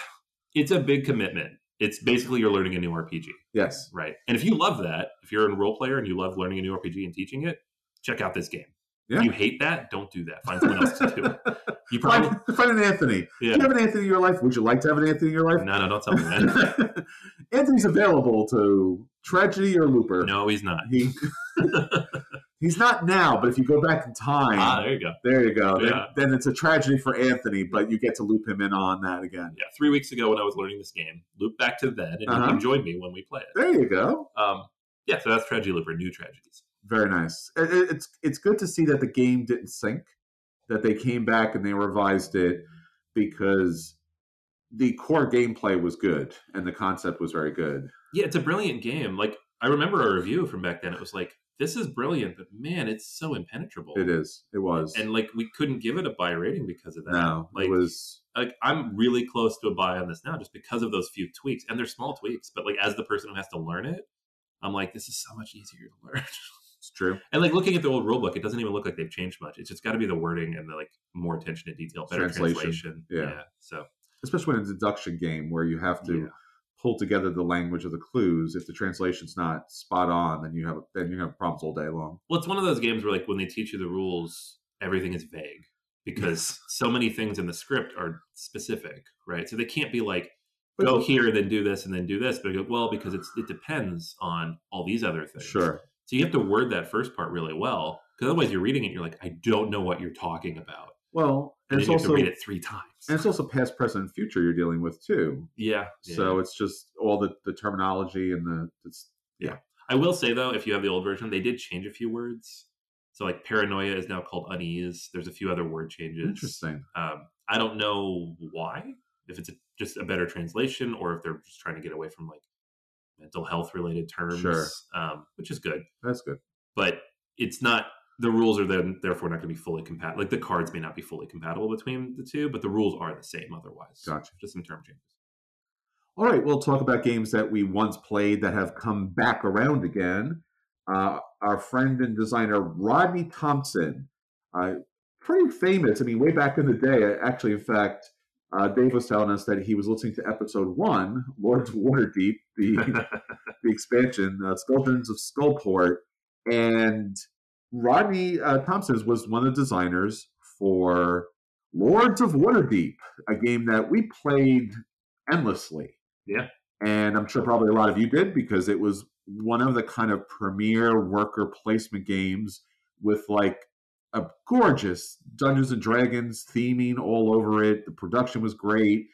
B: it's a big commitment it's basically you're learning a new rpg
A: yes
B: right and if you love that if you're a role player and you love learning a new rpg and teaching it check out this game yeah. If you hate that, don't do that. Find someone else to do it.
A: You probably find, find an Anthony. Yeah. you have an Anthony in your life? Would you like to have an Anthony in your life?
B: No, no, don't tell me that.
A: Anthony's available to Tragedy or Looper.
B: No, he's not.
A: He He's not now, but if you go back in time,
B: ah, there you go.
A: There you go. Yeah. Then, then, it's a tragedy for Anthony, but you get to loop him in on that again.
B: Yeah, three weeks ago when I was learning this game, loop back to then, and uh-huh. you can join me when we play it.
A: There you go.
B: Um, yeah, so that's Tragedy Looper, new tragedies.
A: Very nice. It, it's it's good to see that the game didn't sink, that they came back and they revised it because the core gameplay was good and the concept was very good.
B: Yeah, it's a brilliant game. Like I remember a review from back then. It was like this is brilliant, but man, it's so impenetrable.
A: It is. It was.
B: And like we couldn't give it a buy rating because of that.
A: no,
B: like
A: it was.
B: like I'm really close to a buy on this now just because of those few tweaks. And they're small tweaks, but like as the person who has to learn it, I'm like, this is so much easier to learn.
A: It's true.
B: and like looking at the old rulebook, it doesn't even look like they've changed much. It's just got to be the wording and the like more attention to detail, better
A: Translation.
B: translation.
A: Yeah.
B: So
A: Especially when it's a deduction game where you have to
B: yeah.
A: Pull together the language of the clues. If the translation's not spot on, then you have then you have problems all day long.
B: Well, it's one of those games where like when they teach you the rules, everything is vague because so many things in the script are specific, right? So they can't be like
A: But
B: go here and then do this and then do this, but go, well because it's it depends on all these other things.
A: Sure.
B: So you have to word that first part really well because otherwise you're reading it, and you're like, I don't know what you're talking about,
A: Well,
B: and
A: and
B: then
A: it's
B: you have
A: also
B: to read it three times.
A: and it's also past, present, and future you're dealing with too.
B: yeah. yeah.
A: So it's just all the, the terminology and the it's yeah.
B: I will say though, if you have the old version, they did change a few words. So like paranoia is now called unease. There's a few other word changes.
A: interesting.
B: Um, I don't know why. If it's a, just a better translation, or if they're just trying to get away from like mental health related terms,
A: Sure.
B: um, which is good.
A: That's good.
B: But it's not. The rules are then therefore not going to be fully compatible. Like the cards may not be fully compatible between the two, but the rules are the same otherwise.
A: Gotcha.
B: Just some term changes.
A: All right, we'll talk about games that we once played that have come back around again. Uh, our friend and designer Rodney Thompson, uh, pretty famous. I mean, way back in the day, actually, in fact, uh, Dave was telling us that he was listening to episode one, Lords of Waterdeep, the the expansion, uh, Skeletons of Skullport, and Rodney uh, Thompson was one of the designers for Lords of Waterdeep, a game that we played endlessly.
B: Yeah.
A: And I'm sure probably a lot of you did because it was one of the kind of premier worker placement games with like a gorgeous Dungeons and Dragons theming all over it. The production was great.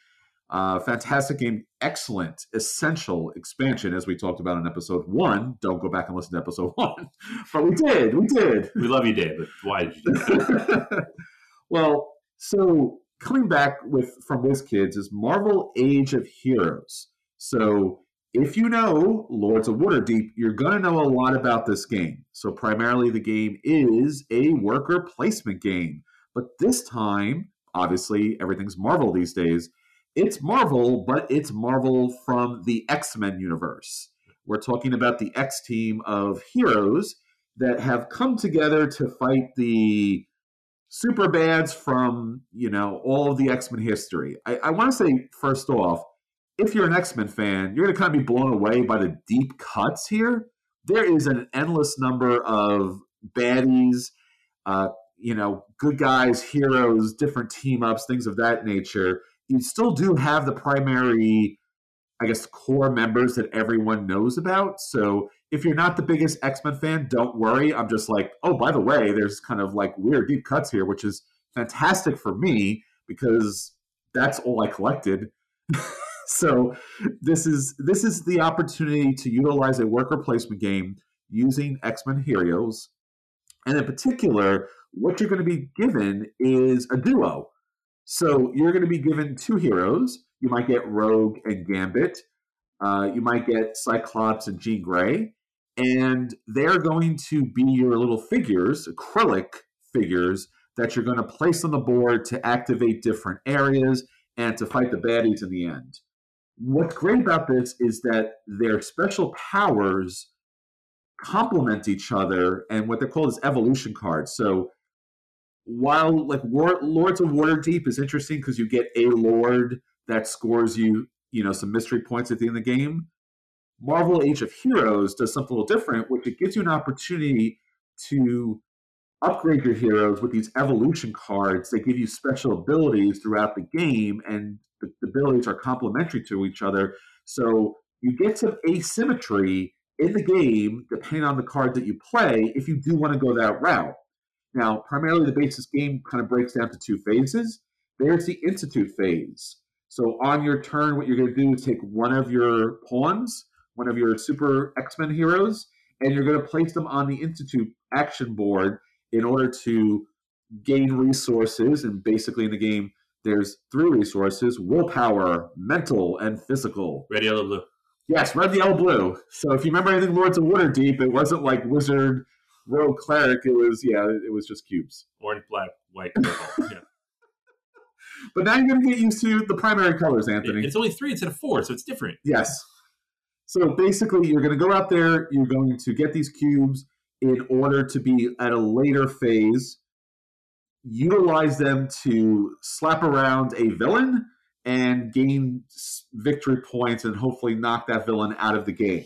A: Uh, fantastic game, excellent, essential expansion, as we talked about in episode one. Don't go back and listen to episode one, but we did, we did.
B: we love you, Dave, but why did you do that?
A: well, so coming back with from this WizKids is Marvel Age of Heroes. So if you know Lords of Waterdeep, you're going to know a lot about this game. So primarily the game is a worker placement game. But this time, obviously, everything's Marvel these days. It's Marvel, but it's Marvel from the X Men universe. We're talking about the X team of heroes that have come together to fight the super bads from you know all of the X-Men history. I, I want to say first off, if you're an X-Men fan, you're going to kind of be blown away by the deep cuts here. There is an endless number of baddies, uh, you know, good guys, heroes, different team ups, things of that nature. You still do have the primary, I guess, core members that everyone knows about. So if you're not the biggest X Men fan, don't worry. I'm just like, oh, by the way, there's kind of like weird deep cuts here, which is fantastic for me because that's all I collected. so this is this is the opportunity to utilize a worker placement game using X Men heroes, and in particular, what you're going to be given is a duo. So you're going to be given two heroes. You might get Rogue and Gambit. Uh, you might get Cyclops and Jean Grey and they're going to be your little figures, acrylic figures, that you're going to place on the board to activate different areas and to fight the baddies in the end. What's great about this is that their special powers complement each other, and what they're called is evolution cards. So while like War- Lords of Waterdeep is interesting because you get a lord that scores you, you know, some mystery points at the end of the game. Marvel Age of Heroes does something a little different, which it gives you an opportunity to upgrade your heroes with these evolution cards that give you special abilities throughout the game, and the, the abilities are complementary to each other. So you get some asymmetry in the game depending on the card that you play if you do want to go that route. Now, primarily the basis game kind of breaks down to two phases. There's the Institute phase. So on your turn, what you're going to do is take one of your pawns, one of your super X-Men heroes, and you're going to place them on the Institute action board in order to gain resources. And basically in the game, there's three resources, willpower, mental, and physical.
B: Red, yellow, blue.
A: Yes, red, yellow, blue. So if you remember anything Lords of Waterdeep, it wasn't like wizard rogue cleric, it was yeah, it was just cubes.
B: Orange, black, white, purple. yeah.
A: But now you're going to get used to the primary colors, Anthony.
B: It's only three instead of four, so it's different.
A: Yes. So basically, you're going to go out there, you're going to get these cubes in order to be at a later phase, utilize them to slap around a villain and gain victory points and hopefully knock that villain out of the game.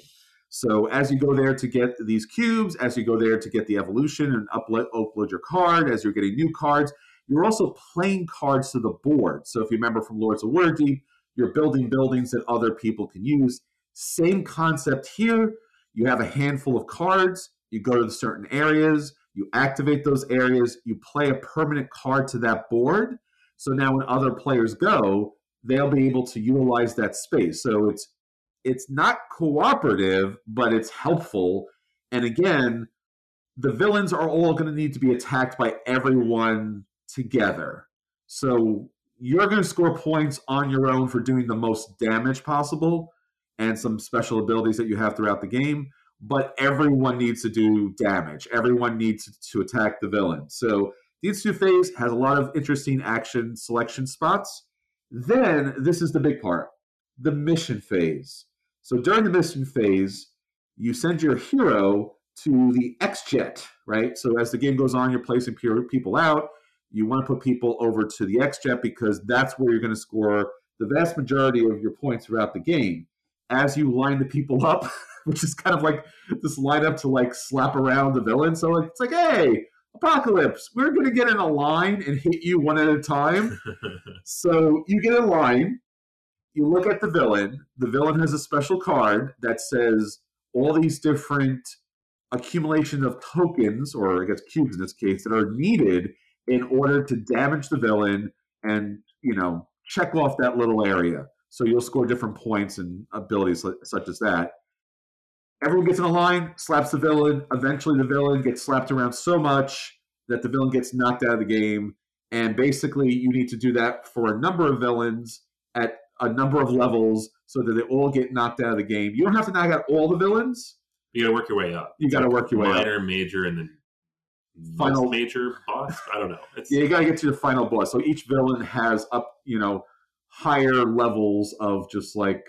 A: So as you go there to get these cubes, as you go there to get the evolution and upload, upload your card, as you're getting new cards, you're also playing cards to the board. So if you remember from Lords of Waterdeep, you're building buildings that other people can use. Same concept here. You have a handful of cards. You go to certain areas. You activate those areas. You play a permanent card to that board. So now when other players go, they'll be able to utilize that space. So it's it's not cooperative, but it's helpful. And again, the villains are all going to need to be attacked by everyone together. So you're going to score points on your own for doing the most damage possible and some special abilities that you have throughout the game. But everyone needs to do damage. Everyone needs to attack the villain. So the Institute phase has a lot of interesting action selection spots. Then this is the big part the mission phase. So during the mission phase, you send your hero to the X Jet, right? So as the game goes on, you're placing people out. You want to put people over to the X Jet because that's where you're going to score the vast majority of your points throughout the game. As you line the people up, which is kind of like this lineup to like slap around the villain. So it's like, hey, Apocalypse, we're going to get in a line and hit you one at a time. So you get in line, you look at the villain. The villain has a special card that says all these different accumulation of tokens, or I guess cubes in this case, that are needed in order to damage the villain and, you know, check off that little area. So you'll score different points and abilities such as that. Everyone gets in a line, slaps the villain. Eventually, the villain gets slapped around so much that the villain gets knocked out of the game. And basically, you need to do that for a number of villains at a number of levels so that they all get knocked out of the game. You don't have to knock out all the villains.
B: you got to work your way up.
A: You got to work your way up.
B: Minor, major, and then
A: Final-
B: major boss. I don't know. It's,
A: Yeah, you got to get to the final boss. So each villain has up, you know, higher levels of just like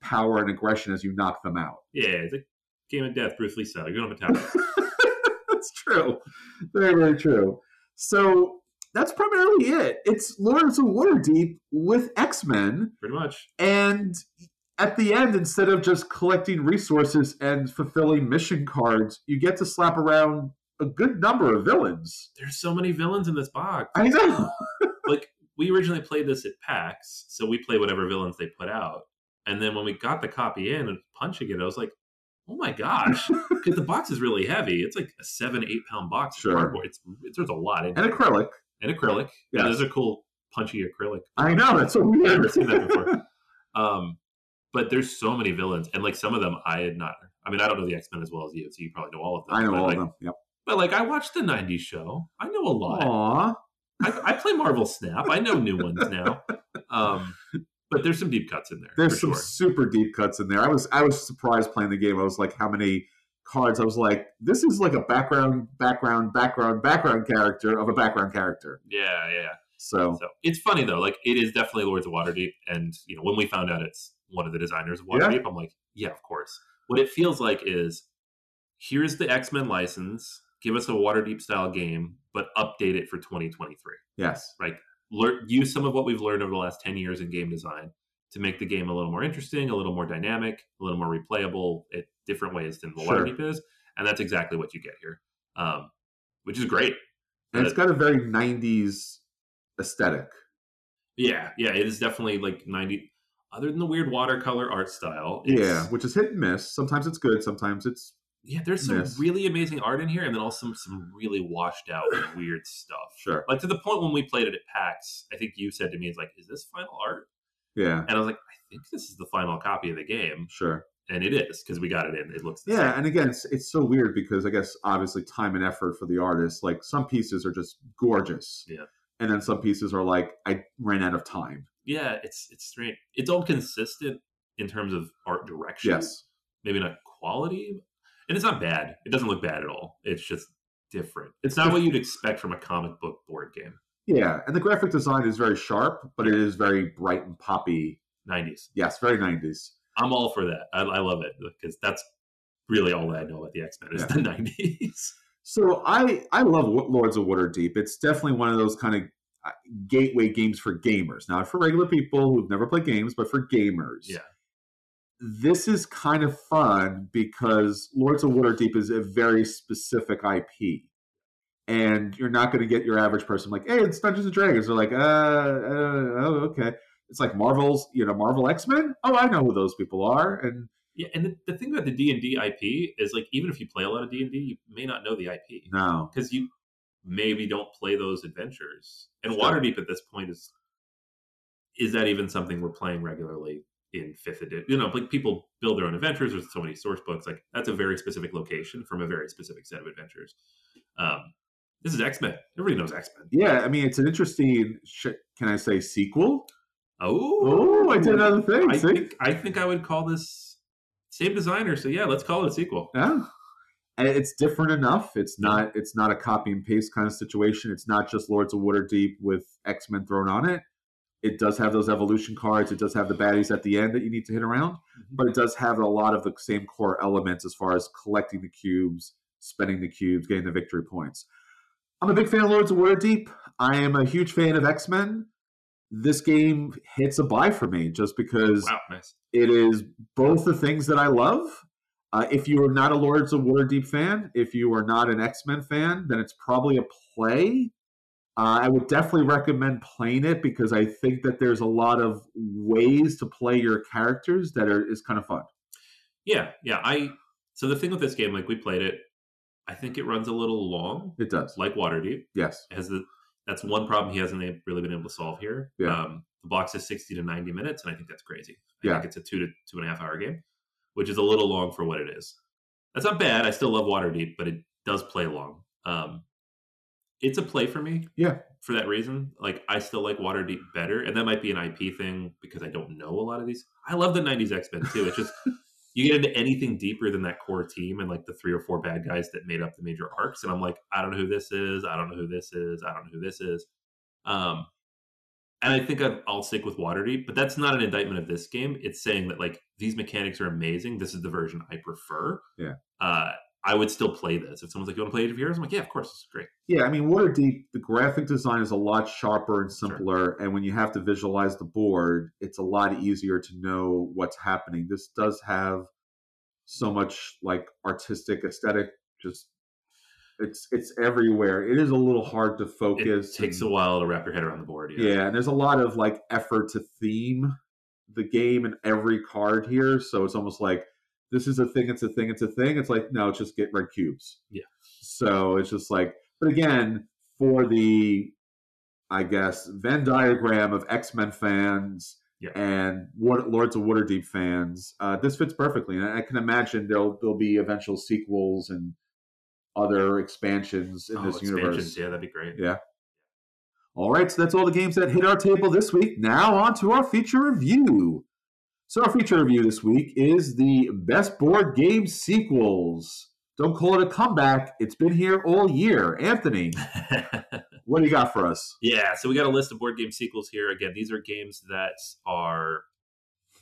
A: power and aggression as you knock them out.
B: yeah, it's a game of death. Bruce Lee style. You don't have to
A: That's true. Very, very true. So that's primarily it. It's Lords of Waterdeep with X Men.
B: pretty much.
A: And at the end, instead of just collecting resources and fulfilling mission cards, you get to slap around a good number of villains.
B: There's so many villains in this box.
A: I know.
B: like we originally played this at PAX, so we play whatever villains they put out. And then when we got the copy in and punching it, I was like, "Oh my gosh!" Because the box is really heavy. It's like a seven, eight pound box of
A: Sure.
B: cardboard. It's, it's there's a lot in
A: and
B: it.
A: acrylic.
B: And acrylic. Yeah, those are cool, punchy acrylic.
A: I know. That's so weird.
B: I've never seen that before. Um, but there's so many villains, and like some of them I had not. I mean, I don't know the X Men as well as you, so you probably know all of them.
A: I know all
B: like,
A: of them. Yep.
B: But like, I watched the '90s show. I know a lot.
A: Aw.
B: I, I play Marvel Snap. I know new ones now. Um, but there's some deep cuts in there.
A: There's some
B: sure.
A: super deep cuts in there. I was I was surprised playing the game. I was like, how many cards? I was like, this is like a background, background, background, background character of a background character.
B: Yeah, yeah.
A: So
B: So it's funny though. Like it is definitely Lords of Waterdeep, and you know when we found out it's one of the designers of
A: Yeah.
B: Waterdeep, I'm like, yeah, of course. What it feels like is here's the X Men license. Give us a Waterdeep style game, but update it for 2023.
A: yes, right.
B: Learn, use some of what we've learned over the last 10 years in game design to make the game a little more interesting, a little more dynamic, a little more replayable in different ways than the
A: Sure.
B: Waterdeep is. And that's exactly what you get here, um, which is great.
A: and it's got a very '90s aesthetic.
B: Yeah, yeah, it is definitely like 90. Other than the weird watercolor art style, it's,
A: Yeah, which is hit and miss. Sometimes it's good. Sometimes it's
B: yeah. There's some
A: Miss.
B: really amazing art in here, and then also some, some really washed out weird stuff.
A: sure.
B: Like to the point when we played it at PAX, I think you said to me, "It's like, is this final art?"
A: Yeah,
B: And I was like, "I think this is the final copy of the game,"
A: sure.
B: and it is because we got it in. It looks the
A: Yeah,
B: same.
A: and again, it's, it's so weird because I guess obviously time and effort for the artist. Like some pieces are just gorgeous.
B: Yeah.
A: And then some pieces are like I ran out of time.
B: yeah, it's it's strange. It's all consistent in terms of art direction.
A: Yes.
B: maybe not quality, and it's not bad. It doesn't look bad at all. It's just different. It's not what you'd expect from a comic book board game.
A: Yeah, and the graphic design is very sharp, but it is very bright and poppy.
B: 90s.
A: Yes, very 90s.
B: I'm all for that. I, I love it because that's really all that I know about the X Men is
A: Yeah.
B: the 90s.
A: So I I love Lords of Waterdeep. It's definitely one of those kind of uh, gateway games for gamers, not for regular people who've never played games, but for gamers.
B: Yeah.
A: This is kind of fun because Lords of Waterdeep is a very specific IP. And you're not going to get your average person like, hey, it's Dungeons and Dragons. They're like, uh, uh, oh, okay. It's like Marvel's, you know, Marvel X Men. Oh, I know who those people are. And
B: Yeah, and the, the thing about the D and D IP is like even if you play a lot of D and D, you may not know the IP
A: no,
B: because you maybe don't play those adventures. And. Waterdeep at this point is is that even something we're playing regularly in fifth edition? You know, like people build their own adventures. There's so many source books. Like that's a very specific location from a very specific set of adventures. Um, this is X Men. Everybody knows X Men.
A: yeah, I mean, it's an interesting, sh- can I say, sequel?
B: Oh,
A: Oh, I did another thing.
B: I
A: see?
B: think I think I would call this same designer. So yeah, let's call it a sequel.
A: Yeah. And it's different enough. It's not it's not a copy and paste kind of situation. It's not just Lords of Waterdeep with X-Men thrown on it. It does have those evolution cards. It does have the baddies at the end that you need to hit around, mm-hmm. but it does have a lot of the same core elements as far as collecting the cubes, spending the cubes, getting the victory points. I'm a big fan of Lords of Waterdeep. I am a huge fan of X-Men. This game hits a buy for me just because
B: Wow, nice.
A: it is both the things that I love. Uh, if you are not a Lords of Waterdeep fan, if you are not an X Men fan, then it's probably a play. Uh, I would definitely recommend playing it because I think that there's a lot of ways to play your characters that are is kind of fun.
B: Yeah, yeah. I so the thing with this game, like we played it, I think it runs a little long,
A: It does.
B: like Waterdeep.
A: Yes.
B: Has the that's one problem he hasn't really been able to solve here.
A: Yeah.
B: Um, the box is sixty to ninety minutes, and I think that's crazy. I
A: Yeah.
B: think it's a two to two and a half hour game, which is a little long for what it is. That's not bad. I still love Waterdeep, but it does play long. Um, it's a play for me.
A: Yeah.
B: For that reason, like I still like Waterdeep better, and that might be an IP thing because I don't know a lot of these. I love the '90s X Men too. It's just you get into anything deeper than that core team and like the three or four bad guys that made up the major arcs, and I'm like, I don't know who this is. I don't know who this is. I don't know who this is. Um, and I think I'd, I'll stick with Waterdeep, but that's not an indictment of this game. It's saying that like these mechanics are amazing. This is the version I prefer.
A: Yeah.
B: Uh, I would still play this if someone's like, "You want to play Age of Heroes?" I'm like, "Yeah, of course, it's great."
A: Yeah, I mean, Waterdeep, the graphic design is a lot sharper and simpler, and when you have to visualize the board, it's a lot easier to know what's happening. This does have so much like artistic aesthetic, just it's it's everywhere. It is a little hard to
B: It
A: focus.
B: takes a while to wrap your head around the board.
A: yeah, and there's a lot of like effort to theme the game and every card here, so it's almost like this is a thing, it's a thing, it's a thing. It's like no, just get red cubes.
B: Yeah.
A: So it's just like, but again, for the, I guess Venn diagram of X Men fans
B: Yeah.
A: and Lords of Waterdeep fans, uh, this fits perfectly, and I can imagine there'll there'll be eventual sequels and other expansions in
B: Oh,
A: this
B: expansions,
A: universe.
B: Yeah, that'd be great.
A: Yeah. All right, so that's all the games that hit our table this week. Now on to our feature review. So our feature review this week is the best board game sequels. Don't call it a comeback. It's been here all year. Anthony, what do you got for us?
B: yeah, so we got a list of board game sequels here. Again, these are games that are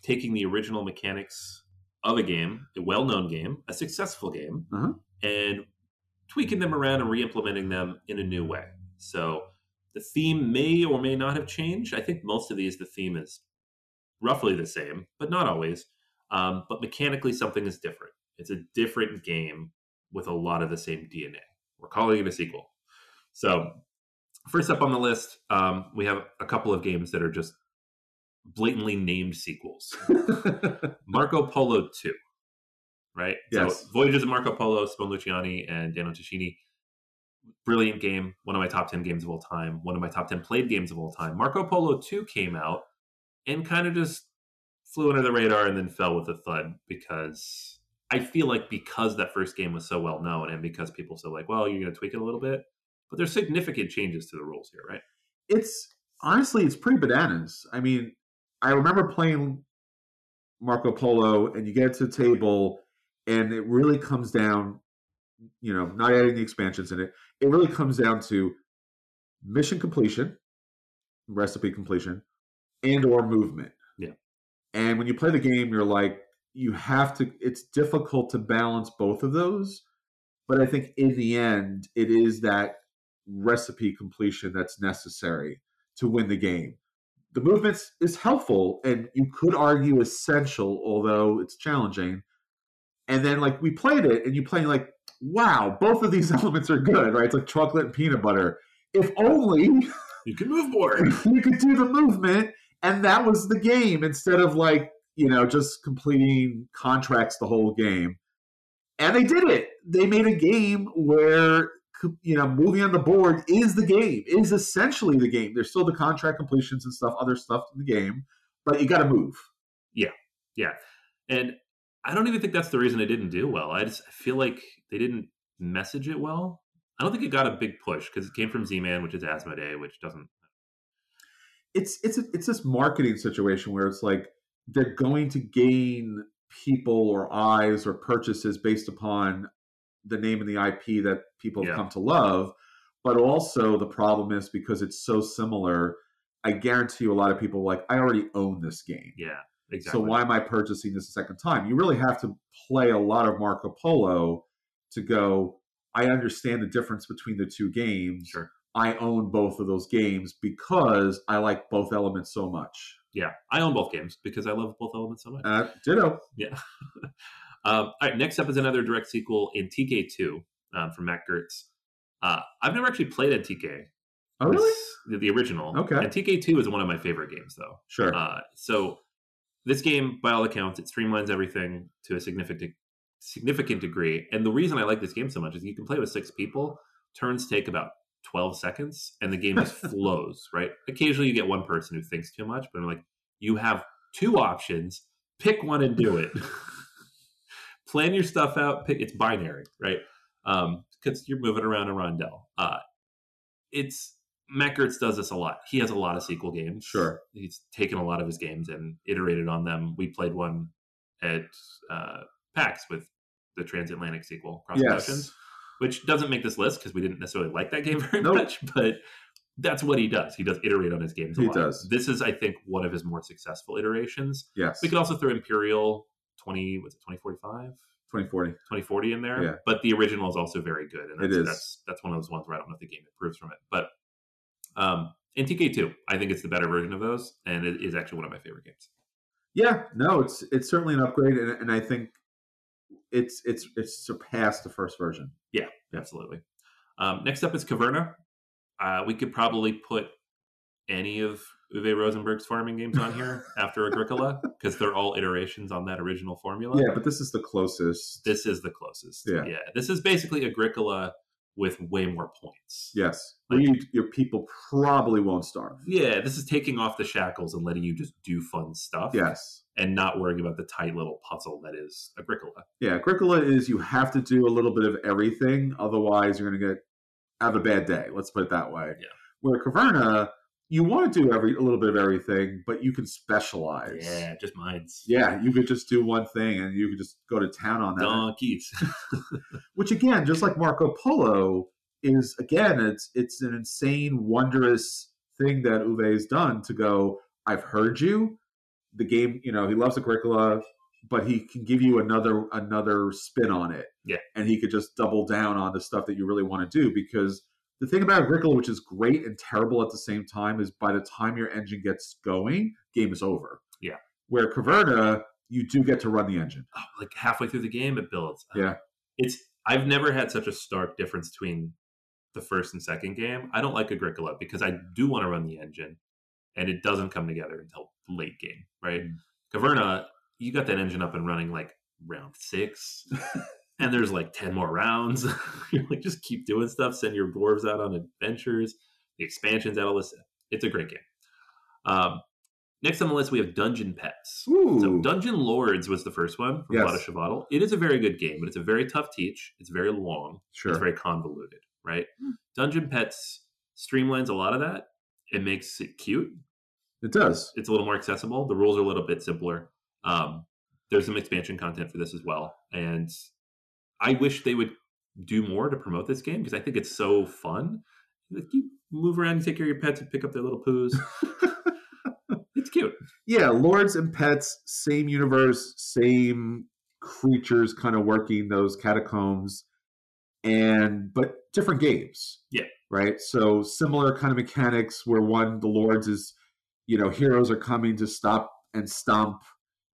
B: taking the original mechanics of a game, a well-known game, a successful game,
A: Uh-huh.
B: and tweaking them around and re-implementing them in a new way. So the theme may or may not have changed. I think most of these the theme is roughly the same, but not always. Um, but mechanically, something is different. It's a different game with a lot of the same DNA. We're calling it a sequel. So, first up on the list, um, we have a couple of games that are just blatantly named sequels. Marco Polo 2, right?
A: Yes.
B: So, Voyages of Marco Polo, Simone Luciani, and Daniele Tascini. Brilliant game. One of my top 10 games of all time. One of my top 10 played games of all time. Marco Polo 2 came out and kind of just flew under the radar and then fell with a thud because I feel like because that first game was so well known and because people said like, well, you're going to tweak it a little bit, but there's significant changes to the rules here, right?
A: it's honestly it's pretty bananas. I mean, I remember playing Marco Polo, and you get to the table, and it really comes down you know, not adding the expansions in it. It really comes down to mission completion, recipe completion, and or movement.
B: Yeah.
A: And when you play the game, you're like, you have to. It's difficult to balance both of those, but I think in the end, it is that recipe completion that's necessary to win the game. The movements is helpful and you could argue essential, although it's challenging. And then like we played it and you playing like, wow, both of these elements are good, right? It's like chocolate and peanut butter. If only
B: You can move more.
A: you could do the movement and that was the game instead of like, you know, just completing contracts the whole game. And they did it. They made a game where you know, moving on the board is the game, is essentially the game. There's still the contract completions and stuff, other stuff in the game, but you got to move.
B: Yeah, yeah, and I don't even think that's the reason it didn't do well. I just feel like they didn't message it well. I don't think it got a big push because it came from Z-Man, which is Asmodee, which doesn't.
A: It's it's it's this marketing situation where it's like they're going to gain people or eyes or purchases based upon the name and the IP that people have come to love. But also the problem is because it's so similar. I guarantee you, a lot of people are like I already own this game.
B: Yeah, exactly.
A: So why am I purchasing this a second time? You really have to play a lot of Marco Polo to go. I understand the difference between the two games.
B: Sure.
A: I own both of those games because I like both elements so much.
B: Yeah, I own both games because I love both elements so much.
A: Uh, ditto.
B: Yeah. um, all right. Next up is another direct sequel Antike II um, from Mac Gerdts. Uh, I've never actually played Antike.
A: Oh, really?
B: The, the original.
A: Okay.
B: Antike II is one of my favorite games, though.
A: Sure.
B: Uh, so this game, by all accounts, it streamlines everything to a significant significant degree. And the reason I like this game so much is you can play with six people. Turns take about twelve seconds, and the game just flows. Right. Occasionally, you get one person who thinks too much, but I'm like, you have two options. Pick one and do it. Plan your stuff out. Pick, it's binary, right? Because you're moving around a rondel. Uh, it's Mac Gerdts does this a lot. He has a lot of sequel games.
A: Sure.
B: He's taken a lot of his games and iterated on them. We played one at uh, PAX with the transatlantic sequel, Cross
A: Yes.
B: Oceans, which doesn't make this list because we didn't necessarily like that game very
A: Nope.
B: much, but that's what he does. He does iterate on his games a
A: He
B: lot.
A: does.
B: This is, I think, one of his more successful iterations.
A: Yes.
B: We could also throw Imperial 20, was it 2045?
A: 2040.
B: 2040 in there.
A: Yeah.
B: But the original is also very good. And
A: It
B: that's,
A: is.
B: That's, that's one of those ones where I don't know if the game improves from it. But um, Antike II, I think it's the better version of those. And it is actually one of my favorite games.
A: Yeah. No, it's it's certainly an upgrade, and, and I think it's it's it's surpassed the first version.
B: Yeah, absolutely. Um, next up is Caverna. Uh, we could probably put any of Uwe Rosenberg's farming games on here after Agricola because they're all iterations on that original formula.
A: Yeah, but this is the closest.
B: This is the closest.
A: Yeah. yeah.
B: This is basically Agricola with way more points.
A: yes, where you, your people probably won't starve.
B: Yeah, this is taking off the shackles and letting you just do fun stuff.
A: Yes.
B: And not worrying about the tight little puzzle that is Agricola.
A: Yeah, Agricola is you have to do a little bit of everything, otherwise you're going to get have a bad day. Let's put it that way.
B: Yeah.
A: Where Caverna, you want to do every a little bit of everything, but you can specialize.
B: Yeah, just mines.
A: Yeah, you could just do one thing and you could just go to town on that.
B: Donkeys.
A: Which again, just like Marco Polo, is again, it's it's an insane, wondrous thing that Uwe has done to go, I've heard you. The game, you know, he loves Agricola, but he can give you another another spin on it.
B: Yeah.
A: And he could just double down on the stuff that you really want to do because the thing about Agricola, which is great and terrible at the same time, is by the time your engine gets going, game is over.
B: Yeah.
A: Where Caverna, you do get to run the engine.
B: Oh, like halfway through the game, it builds.
A: Yeah.
B: It's I've never had such a stark difference between the first and second game. I don't like Agricola because I do want to run the engine, and it doesn't come together until late game, right?
A: Mm.
B: Caverna, you got that engine up and running like round six, and there's like ten more rounds. You're like, just keep doing stuff. Send your dwarves out on adventures. The expansions out all this. It's a great game. Um, next on the list, we have Dungeon Pets.
A: Ooh.
B: So Dungeon Lords was the first one from
A: Yes.
B: Chvátil. It is a very good game, but it's a very tough teach. It's very long.
A: sure.
B: It's very convoluted, right? Dungeon Pets streamlines a lot of that. It makes it cute.
A: It does.
B: It's a little more accessible. The rules are a little bit simpler. Um, there's some expansion content for this as well, and I wish they would do more to promote this game because I think it's so fun. Like you move around, you take care of your pets, and pick up their little poos. it's cute.
A: Yeah, lords and pets, same universe, same creatures, kind of working those catacombs, and but different games.
B: Yeah.
A: Right. So similar kind of mechanics where one the lords is, you know, heroes are coming to stop and stomp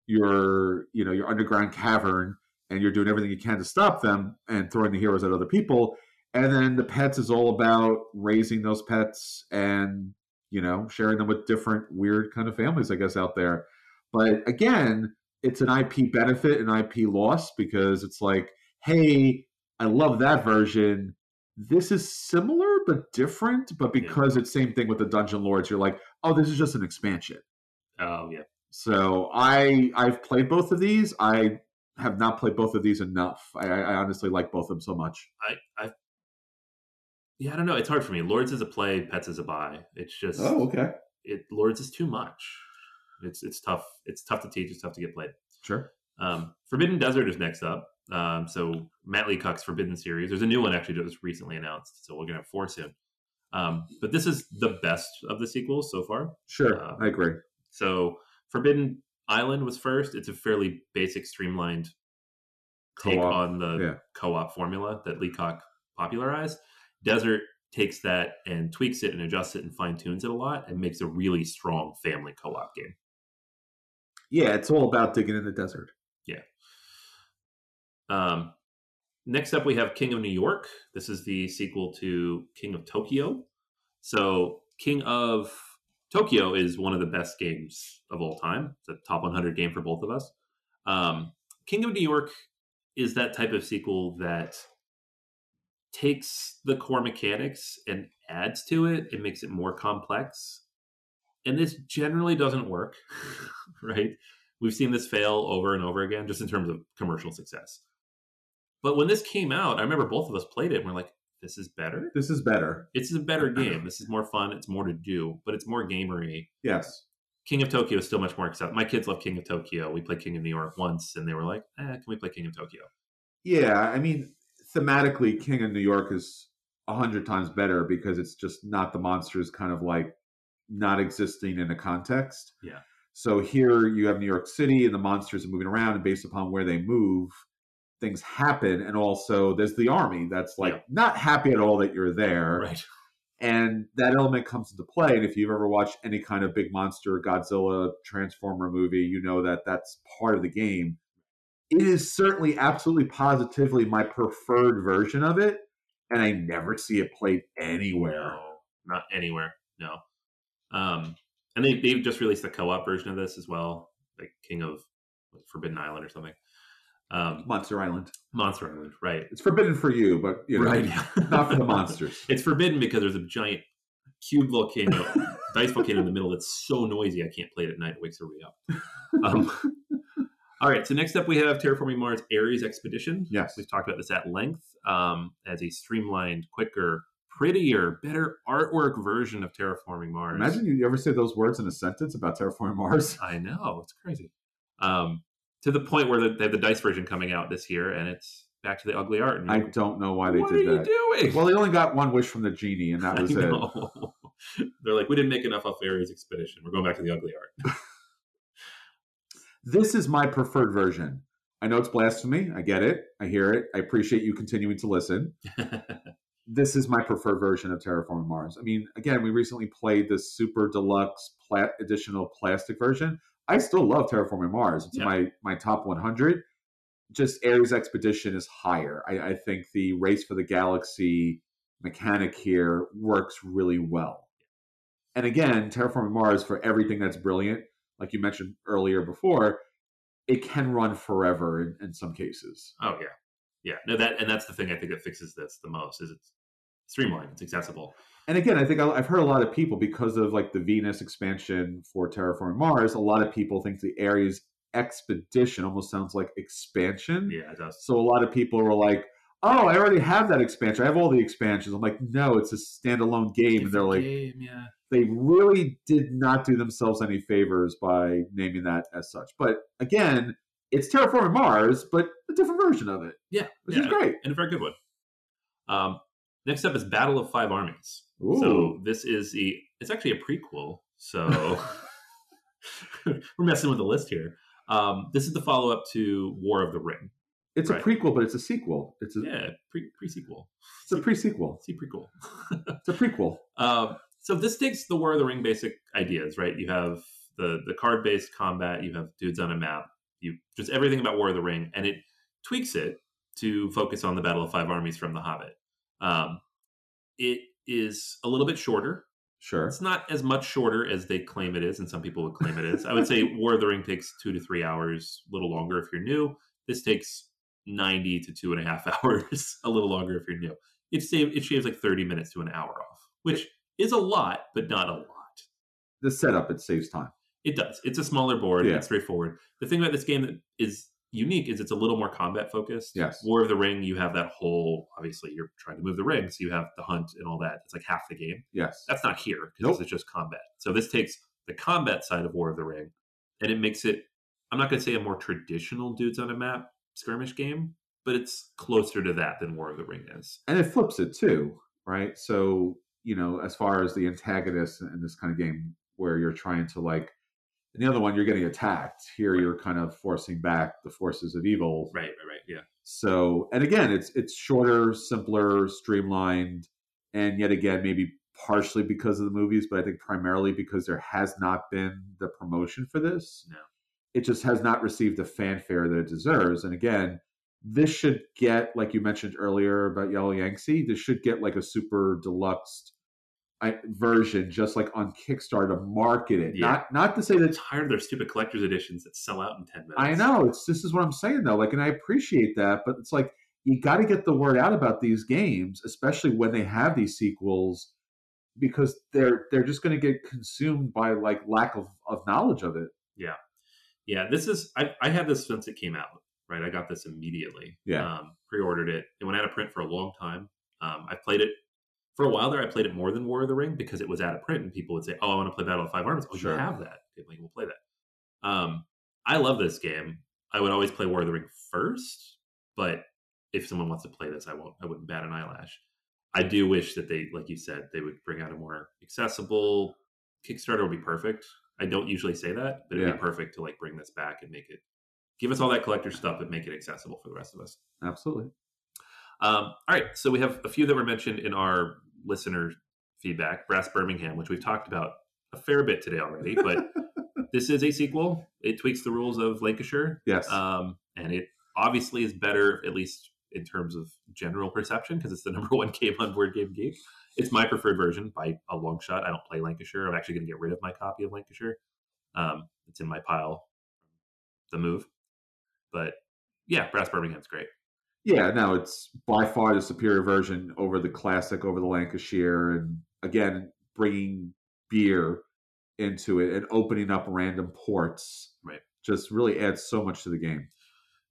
A: your, you know, your underground cavern, and you're doing everything you can to stop them and throwing the heroes at other people. And then the pets is all about raising those pets and you know sharing them with different weird kind of families, I guess, out there. But again, it's an IP benefit and IP loss because it's like, hey, I love that version. This is similar but different, but because it's same thing with the Dungeon Lords, you're like, oh, this is just an expansion.
B: Oh yeah.
A: So I I've played both of these. I have not played both of these enough. I, I honestly like both of them so much.
B: I I yeah, I don't know. It's hard for me. Lords is a play, Pets is a buy. It's just
A: Oh, okay.
B: it Lords is too much. It's it's tough. It's tough to teach. It's tough to get played.
A: Sure.
B: Um, Forbidden Desert is next up. Um, so Matt Leacock's Forbidden series. There's a new one actually that was recently announced. So we're gonna have four soon. Um, but this is the best of the sequels so far.
A: Sure.
B: Uh,
A: I agree.
B: So Forbidden Island was first. It's a fairly basic, streamlined take
A: Co-op,
B: on the
A: yeah.
B: co-op formula that Leacock popularized. Desert takes that and tweaks it and adjusts it and fine tunes it a lot and makes a really strong family co-op game.
A: Yeah, it's all about digging in the desert.
B: Um, next up, we have King of New York. This is the sequel to King of Tokyo. So, King of Tokyo is one of the best games of all time. It's a top 100 game for both of us. Um, King of New York is that type of sequel that takes the core mechanics and adds to it. It makes it more complex. And this generally doesn't work, right? We've seen this fail over and over again, just in terms of commercial success. But when this came out, I remember both of us played it and we're like, this is better.
A: This is better.
B: This is a better game. This is more fun. It's more to do, but it's more gamery.
A: Yes.
B: King of Tokyo is still much more acceptable. My kids love King of Tokyo. We played King of New York once, and they were like, eh, "Can we play King of Tokyo?"
A: Yeah, I mean, thematically, King of New York is a hundred times better because it's just not the monsters kind of like not existing in a context.
B: Yeah.
A: So here you have New York City and the monsters are moving around, and based upon where they move, things happen. And also, there's the army that's like
B: Yeah.
A: not happy at all that you're there.
B: Right.
A: and that element comes into play and if you've ever watched any kind of big monster godzilla transformer movie you know that that's part of the game it is certainly absolutely positively my preferred version of it and i never see it played anywhere
B: No, not anywhere. No. Um, and they they've just released a co-op version of this as well, like King of like, Forbidden Island or something. Um,
A: monster island
B: Monster Island, right?
A: it's forbidden for you but you know
B: right.
A: not for the monsters
B: It's forbidden because there's a giant cube volcano, dice volcano in the middle that's so noisy I can't play it at night. It wakes everybody up. Um, all right, so next up we have Terraforming Mars Ares Expedition.
A: yes
B: We've talked about this at length um, as a streamlined, quicker, prettier, better artwork version of Terraforming Mars.
A: imagine you ever say those words in a sentence about terraforming mars
B: I know it's crazy. Um, to the point where they have the dice version coming out this year, and it's back to the ugly art. And
A: i don't know why they
B: what
A: did that.
B: What are you doing?
A: well they only got one wish from the genie and that was it.
B: They're like, we didn't make enough off Ares Expedition. We're going back to the ugly art.
A: this is my preferred version. I know it's blasphemy. I get it. I hear it. I appreciate you continuing to listen. This is my preferred version of Terraforming Mars. I mean, again, we recently played the super deluxe plat additional plastic version. I still love Terraforming Mars. It's
B: Yeah.
A: my my top 100. Just Ares Expedition is higher. I, I think the race for the galaxy mechanic here works really well. And again, Terraforming Mars for everything that's brilliant, like you mentioned earlier before, it can run forever in, in some cases.
B: oh yeah, yeah. No, that and that's the thing I think that fixes this the most is it's streamlined, it's accessible.
A: And again, I think I- I've heard a lot of people because of like the Venus expansion for Terraforming Mars. A lot of people think the Ares expedition almost sounds like expansion.
B: Yeah, it does.
A: So a lot of people were like, "Oh, I already have that expansion. I have all the expansions." I'm like, "No, it's a standalone game." And they're like,
B: game, yeah.
A: they really did not do themselves any favors by naming that as such. But again, it's Terraforming Mars, but a different version of it,
B: Yeah,
A: which
B: yeah,
A: is great.
B: and a very good one. Um, next up is Battle of Five Armies.
A: Ooh.
B: So this is the it's actually a prequel. So we're messing with the list here. Um, this is the follow up to War of the Ring.
A: it's
B: right.
A: a prequel, but it's a sequel. It's a
B: Yeah, pre pre sequel.
A: it's a pre-sequel.
B: See prequel.
A: It's a prequel.
B: Um, so this takes the War of the Ring basic ideas, right? You have the the card based combat, you have dudes on a map, you just everything about War of the Ring, and it tweaks it to focus on the Battle of Five Armies from The Hobbit. Um, it is a little bit shorter.
A: Sure.
B: It's not as much shorter as they claim it is, and some people would claim it is. I would say War of the Ring takes two to three hours, a little longer if you're new. This takes ninety to two and a half hours, a little longer if you're new. It save it shaves like thirty minutes to an hour off, which is a lot, but not a lot.
A: The setup it saves time.
B: It does. It's a smaller board.
A: Yeah.
B: It's straightforward. The thing about this game that is unique is it's a little more combat focused.
A: Yes.
B: War of the Ring, you have that whole. Obviously, you're trying to move the ring, so you have the hunt and all that. It's like half the game.
A: Yes.
B: That's not here because
A: Nope.
B: is just combat. So this takes the combat side of War of the Ring, and it makes it. I'm not going to say a more traditional dudes on a map skirmish game, but it's closer to that than War of the Ring is.
A: and it flips it too, right? So you know, as far as the antagonist in this kind of game, where you're trying to like, in the other one you're getting attacked. Here
B: Right.
A: you're kind of forcing back the forces of evil.
B: Right, right, right. Yeah.
A: So, and again, it's it's shorter, simpler, streamlined, and yet again, maybe partially because of the movies, but I think primarily because there has not been the promotion for this.
B: No.
A: It just has not received the fanfare that it deserves. And again, this should get, like you mentioned earlier about Yellow Yangtze, this should get like a super deluxe version, just like on Kickstarter to market it.
B: Yeah.
A: Not not to say that
B: I'm tired of their stupid collector's editions that sell out in ten minutes.
A: I know it's this is what I'm saying though. Like, and I appreciate that, but it's like you got to get the word out about these games, especially when they have these sequels, because they're they're just going to get consumed by like lack of of knowledge of it.
B: Yeah, yeah, this is I, I had this since it came out. Right, I got this immediately.
A: Yeah.
B: um, pre-ordered it. It went out of print for a long time. Um, I played it for a while there. I played it more than War of the Ring because it was out of print, and people would say, "Oh, I want to play Battle of Five Armies." Oh,
A: Sure.
B: you have that? Okay, like, we'll play that. Um, I love this game. I would always play War of the Ring first, but if someone wants to play this, I won't. I wouldn't bat an eyelash. I do wish that they, like you said, they would bring out a more accessible Kickstarter. Would be perfect. I don't usually say that, but it'd
A: Yeah.
B: be perfect to like bring this back and make it give us all that collector stuff, and make it accessible for the rest of us.
A: Absolutely.
B: Um, all right, so we have a few that were mentioned in our listener feedback. Brass Birmingham, which we've talked about a fair bit today already, but this is a sequel. It tweaks the rules of Lancashire,
A: Yes.
B: um, and it obviously is better, at least in terms of general perception, because it's the number one game on Board Game Geek. It's my preferred version by a long shot. I don't play Lancashire. I'm actually going to get rid of my copy of Lancashire. Um, it's in my pile. The move, but yeah, Brass Birmingham's great.
A: Yeah. No, it's by far the superior version over the classic, over the Lancashire, and again, bringing beer into it and opening up random ports.
B: Right.
A: Just really adds so much to the game.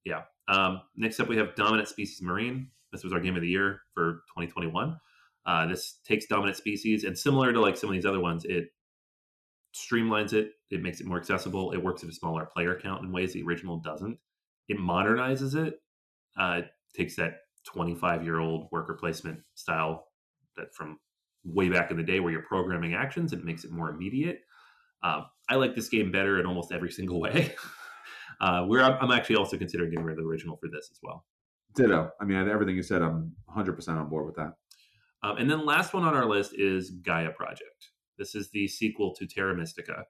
A: Yeah.
B: Um, next up, we have Dominant Species Marine. This was our game of the year for 2021. Uh, this takes dominant species, and similar to like some of these other ones, it streamlines it. It makes it more accessible. It works at a smaller player count in ways the original doesn't. It modernizes it. Uh, it takes that 25 year old worker placement style that from way back in the day where you're programming actions and it makes it more immediate. Um, I like this game better in almost every single way. uh, where I'm, I'm actually also considering getting rid of the original for this as well.
A: Ditto. I mean, everything you said, I'm 100% on board with that.
B: Um, and then last one on our list is Gaia Project. This is the sequel to Terra Mystica.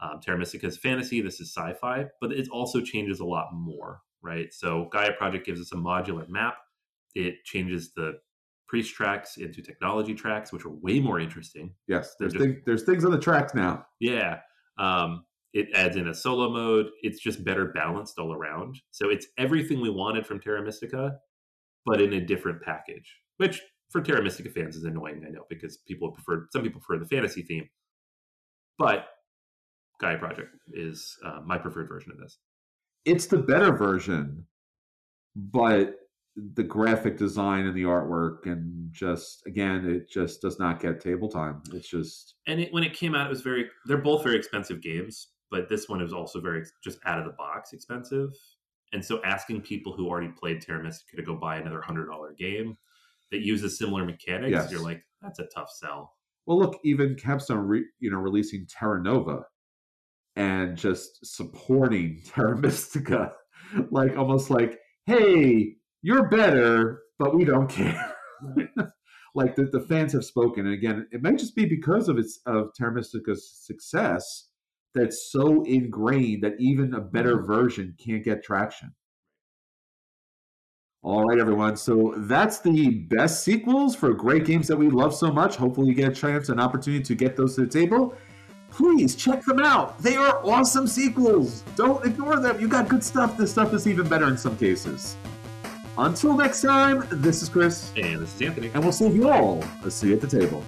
B: Um, Terra Mystica is fantasy. This is sci-fi, but it also changes a lot more, right? So Gaia Project gives us a modular map. It changes the priest tracks into technology tracks, which are way more interesting.
A: Yes, there's
B: Just-
A: thing, there's things on the tracks now.
B: Yeah. Um, it adds in a solo mode. It's just better balanced all around. So it's everything we wanted from Terra Mystica, but in a different package, which for Terra Mystica fans is annoying, I know, because people prefer some people prefer the fantasy theme. But Gaia Project is uh, my preferred version of this.
A: It's the better version, but the graphic design and the artwork and just again, it just does not get table time. It's just
B: And it, when it came out, it was very. They're both very expensive games, but this one is also very just out of the box expensive. And so, asking people who already played Terra Mystica to go buy another hundred dollar game, that uses similar mechanics,
A: Yes.
B: you're like, that's a tough sell.
A: Well, look, even Capstone, re, you know, releasing Terra Nova and just supporting Terra Mystica, like almost like, hey, you're better, but we don't care. like the, the fans have spoken, and again, it may just be because of its of Terra Mystica's success that's so ingrained that even a better mm-hmm. version can't get traction. All right, everyone. So that's the best sequels for great games that we love so much. Hopefully, you get a chance, an opportunity to get those to the table. Please check them out. They are awesome sequels. Don't ignore them. You got good stuff. This stuff is even better in some cases. Until next time, this is Chris,
B: And this is Anthony.
A: and we'll see you all. Let's see you at the table.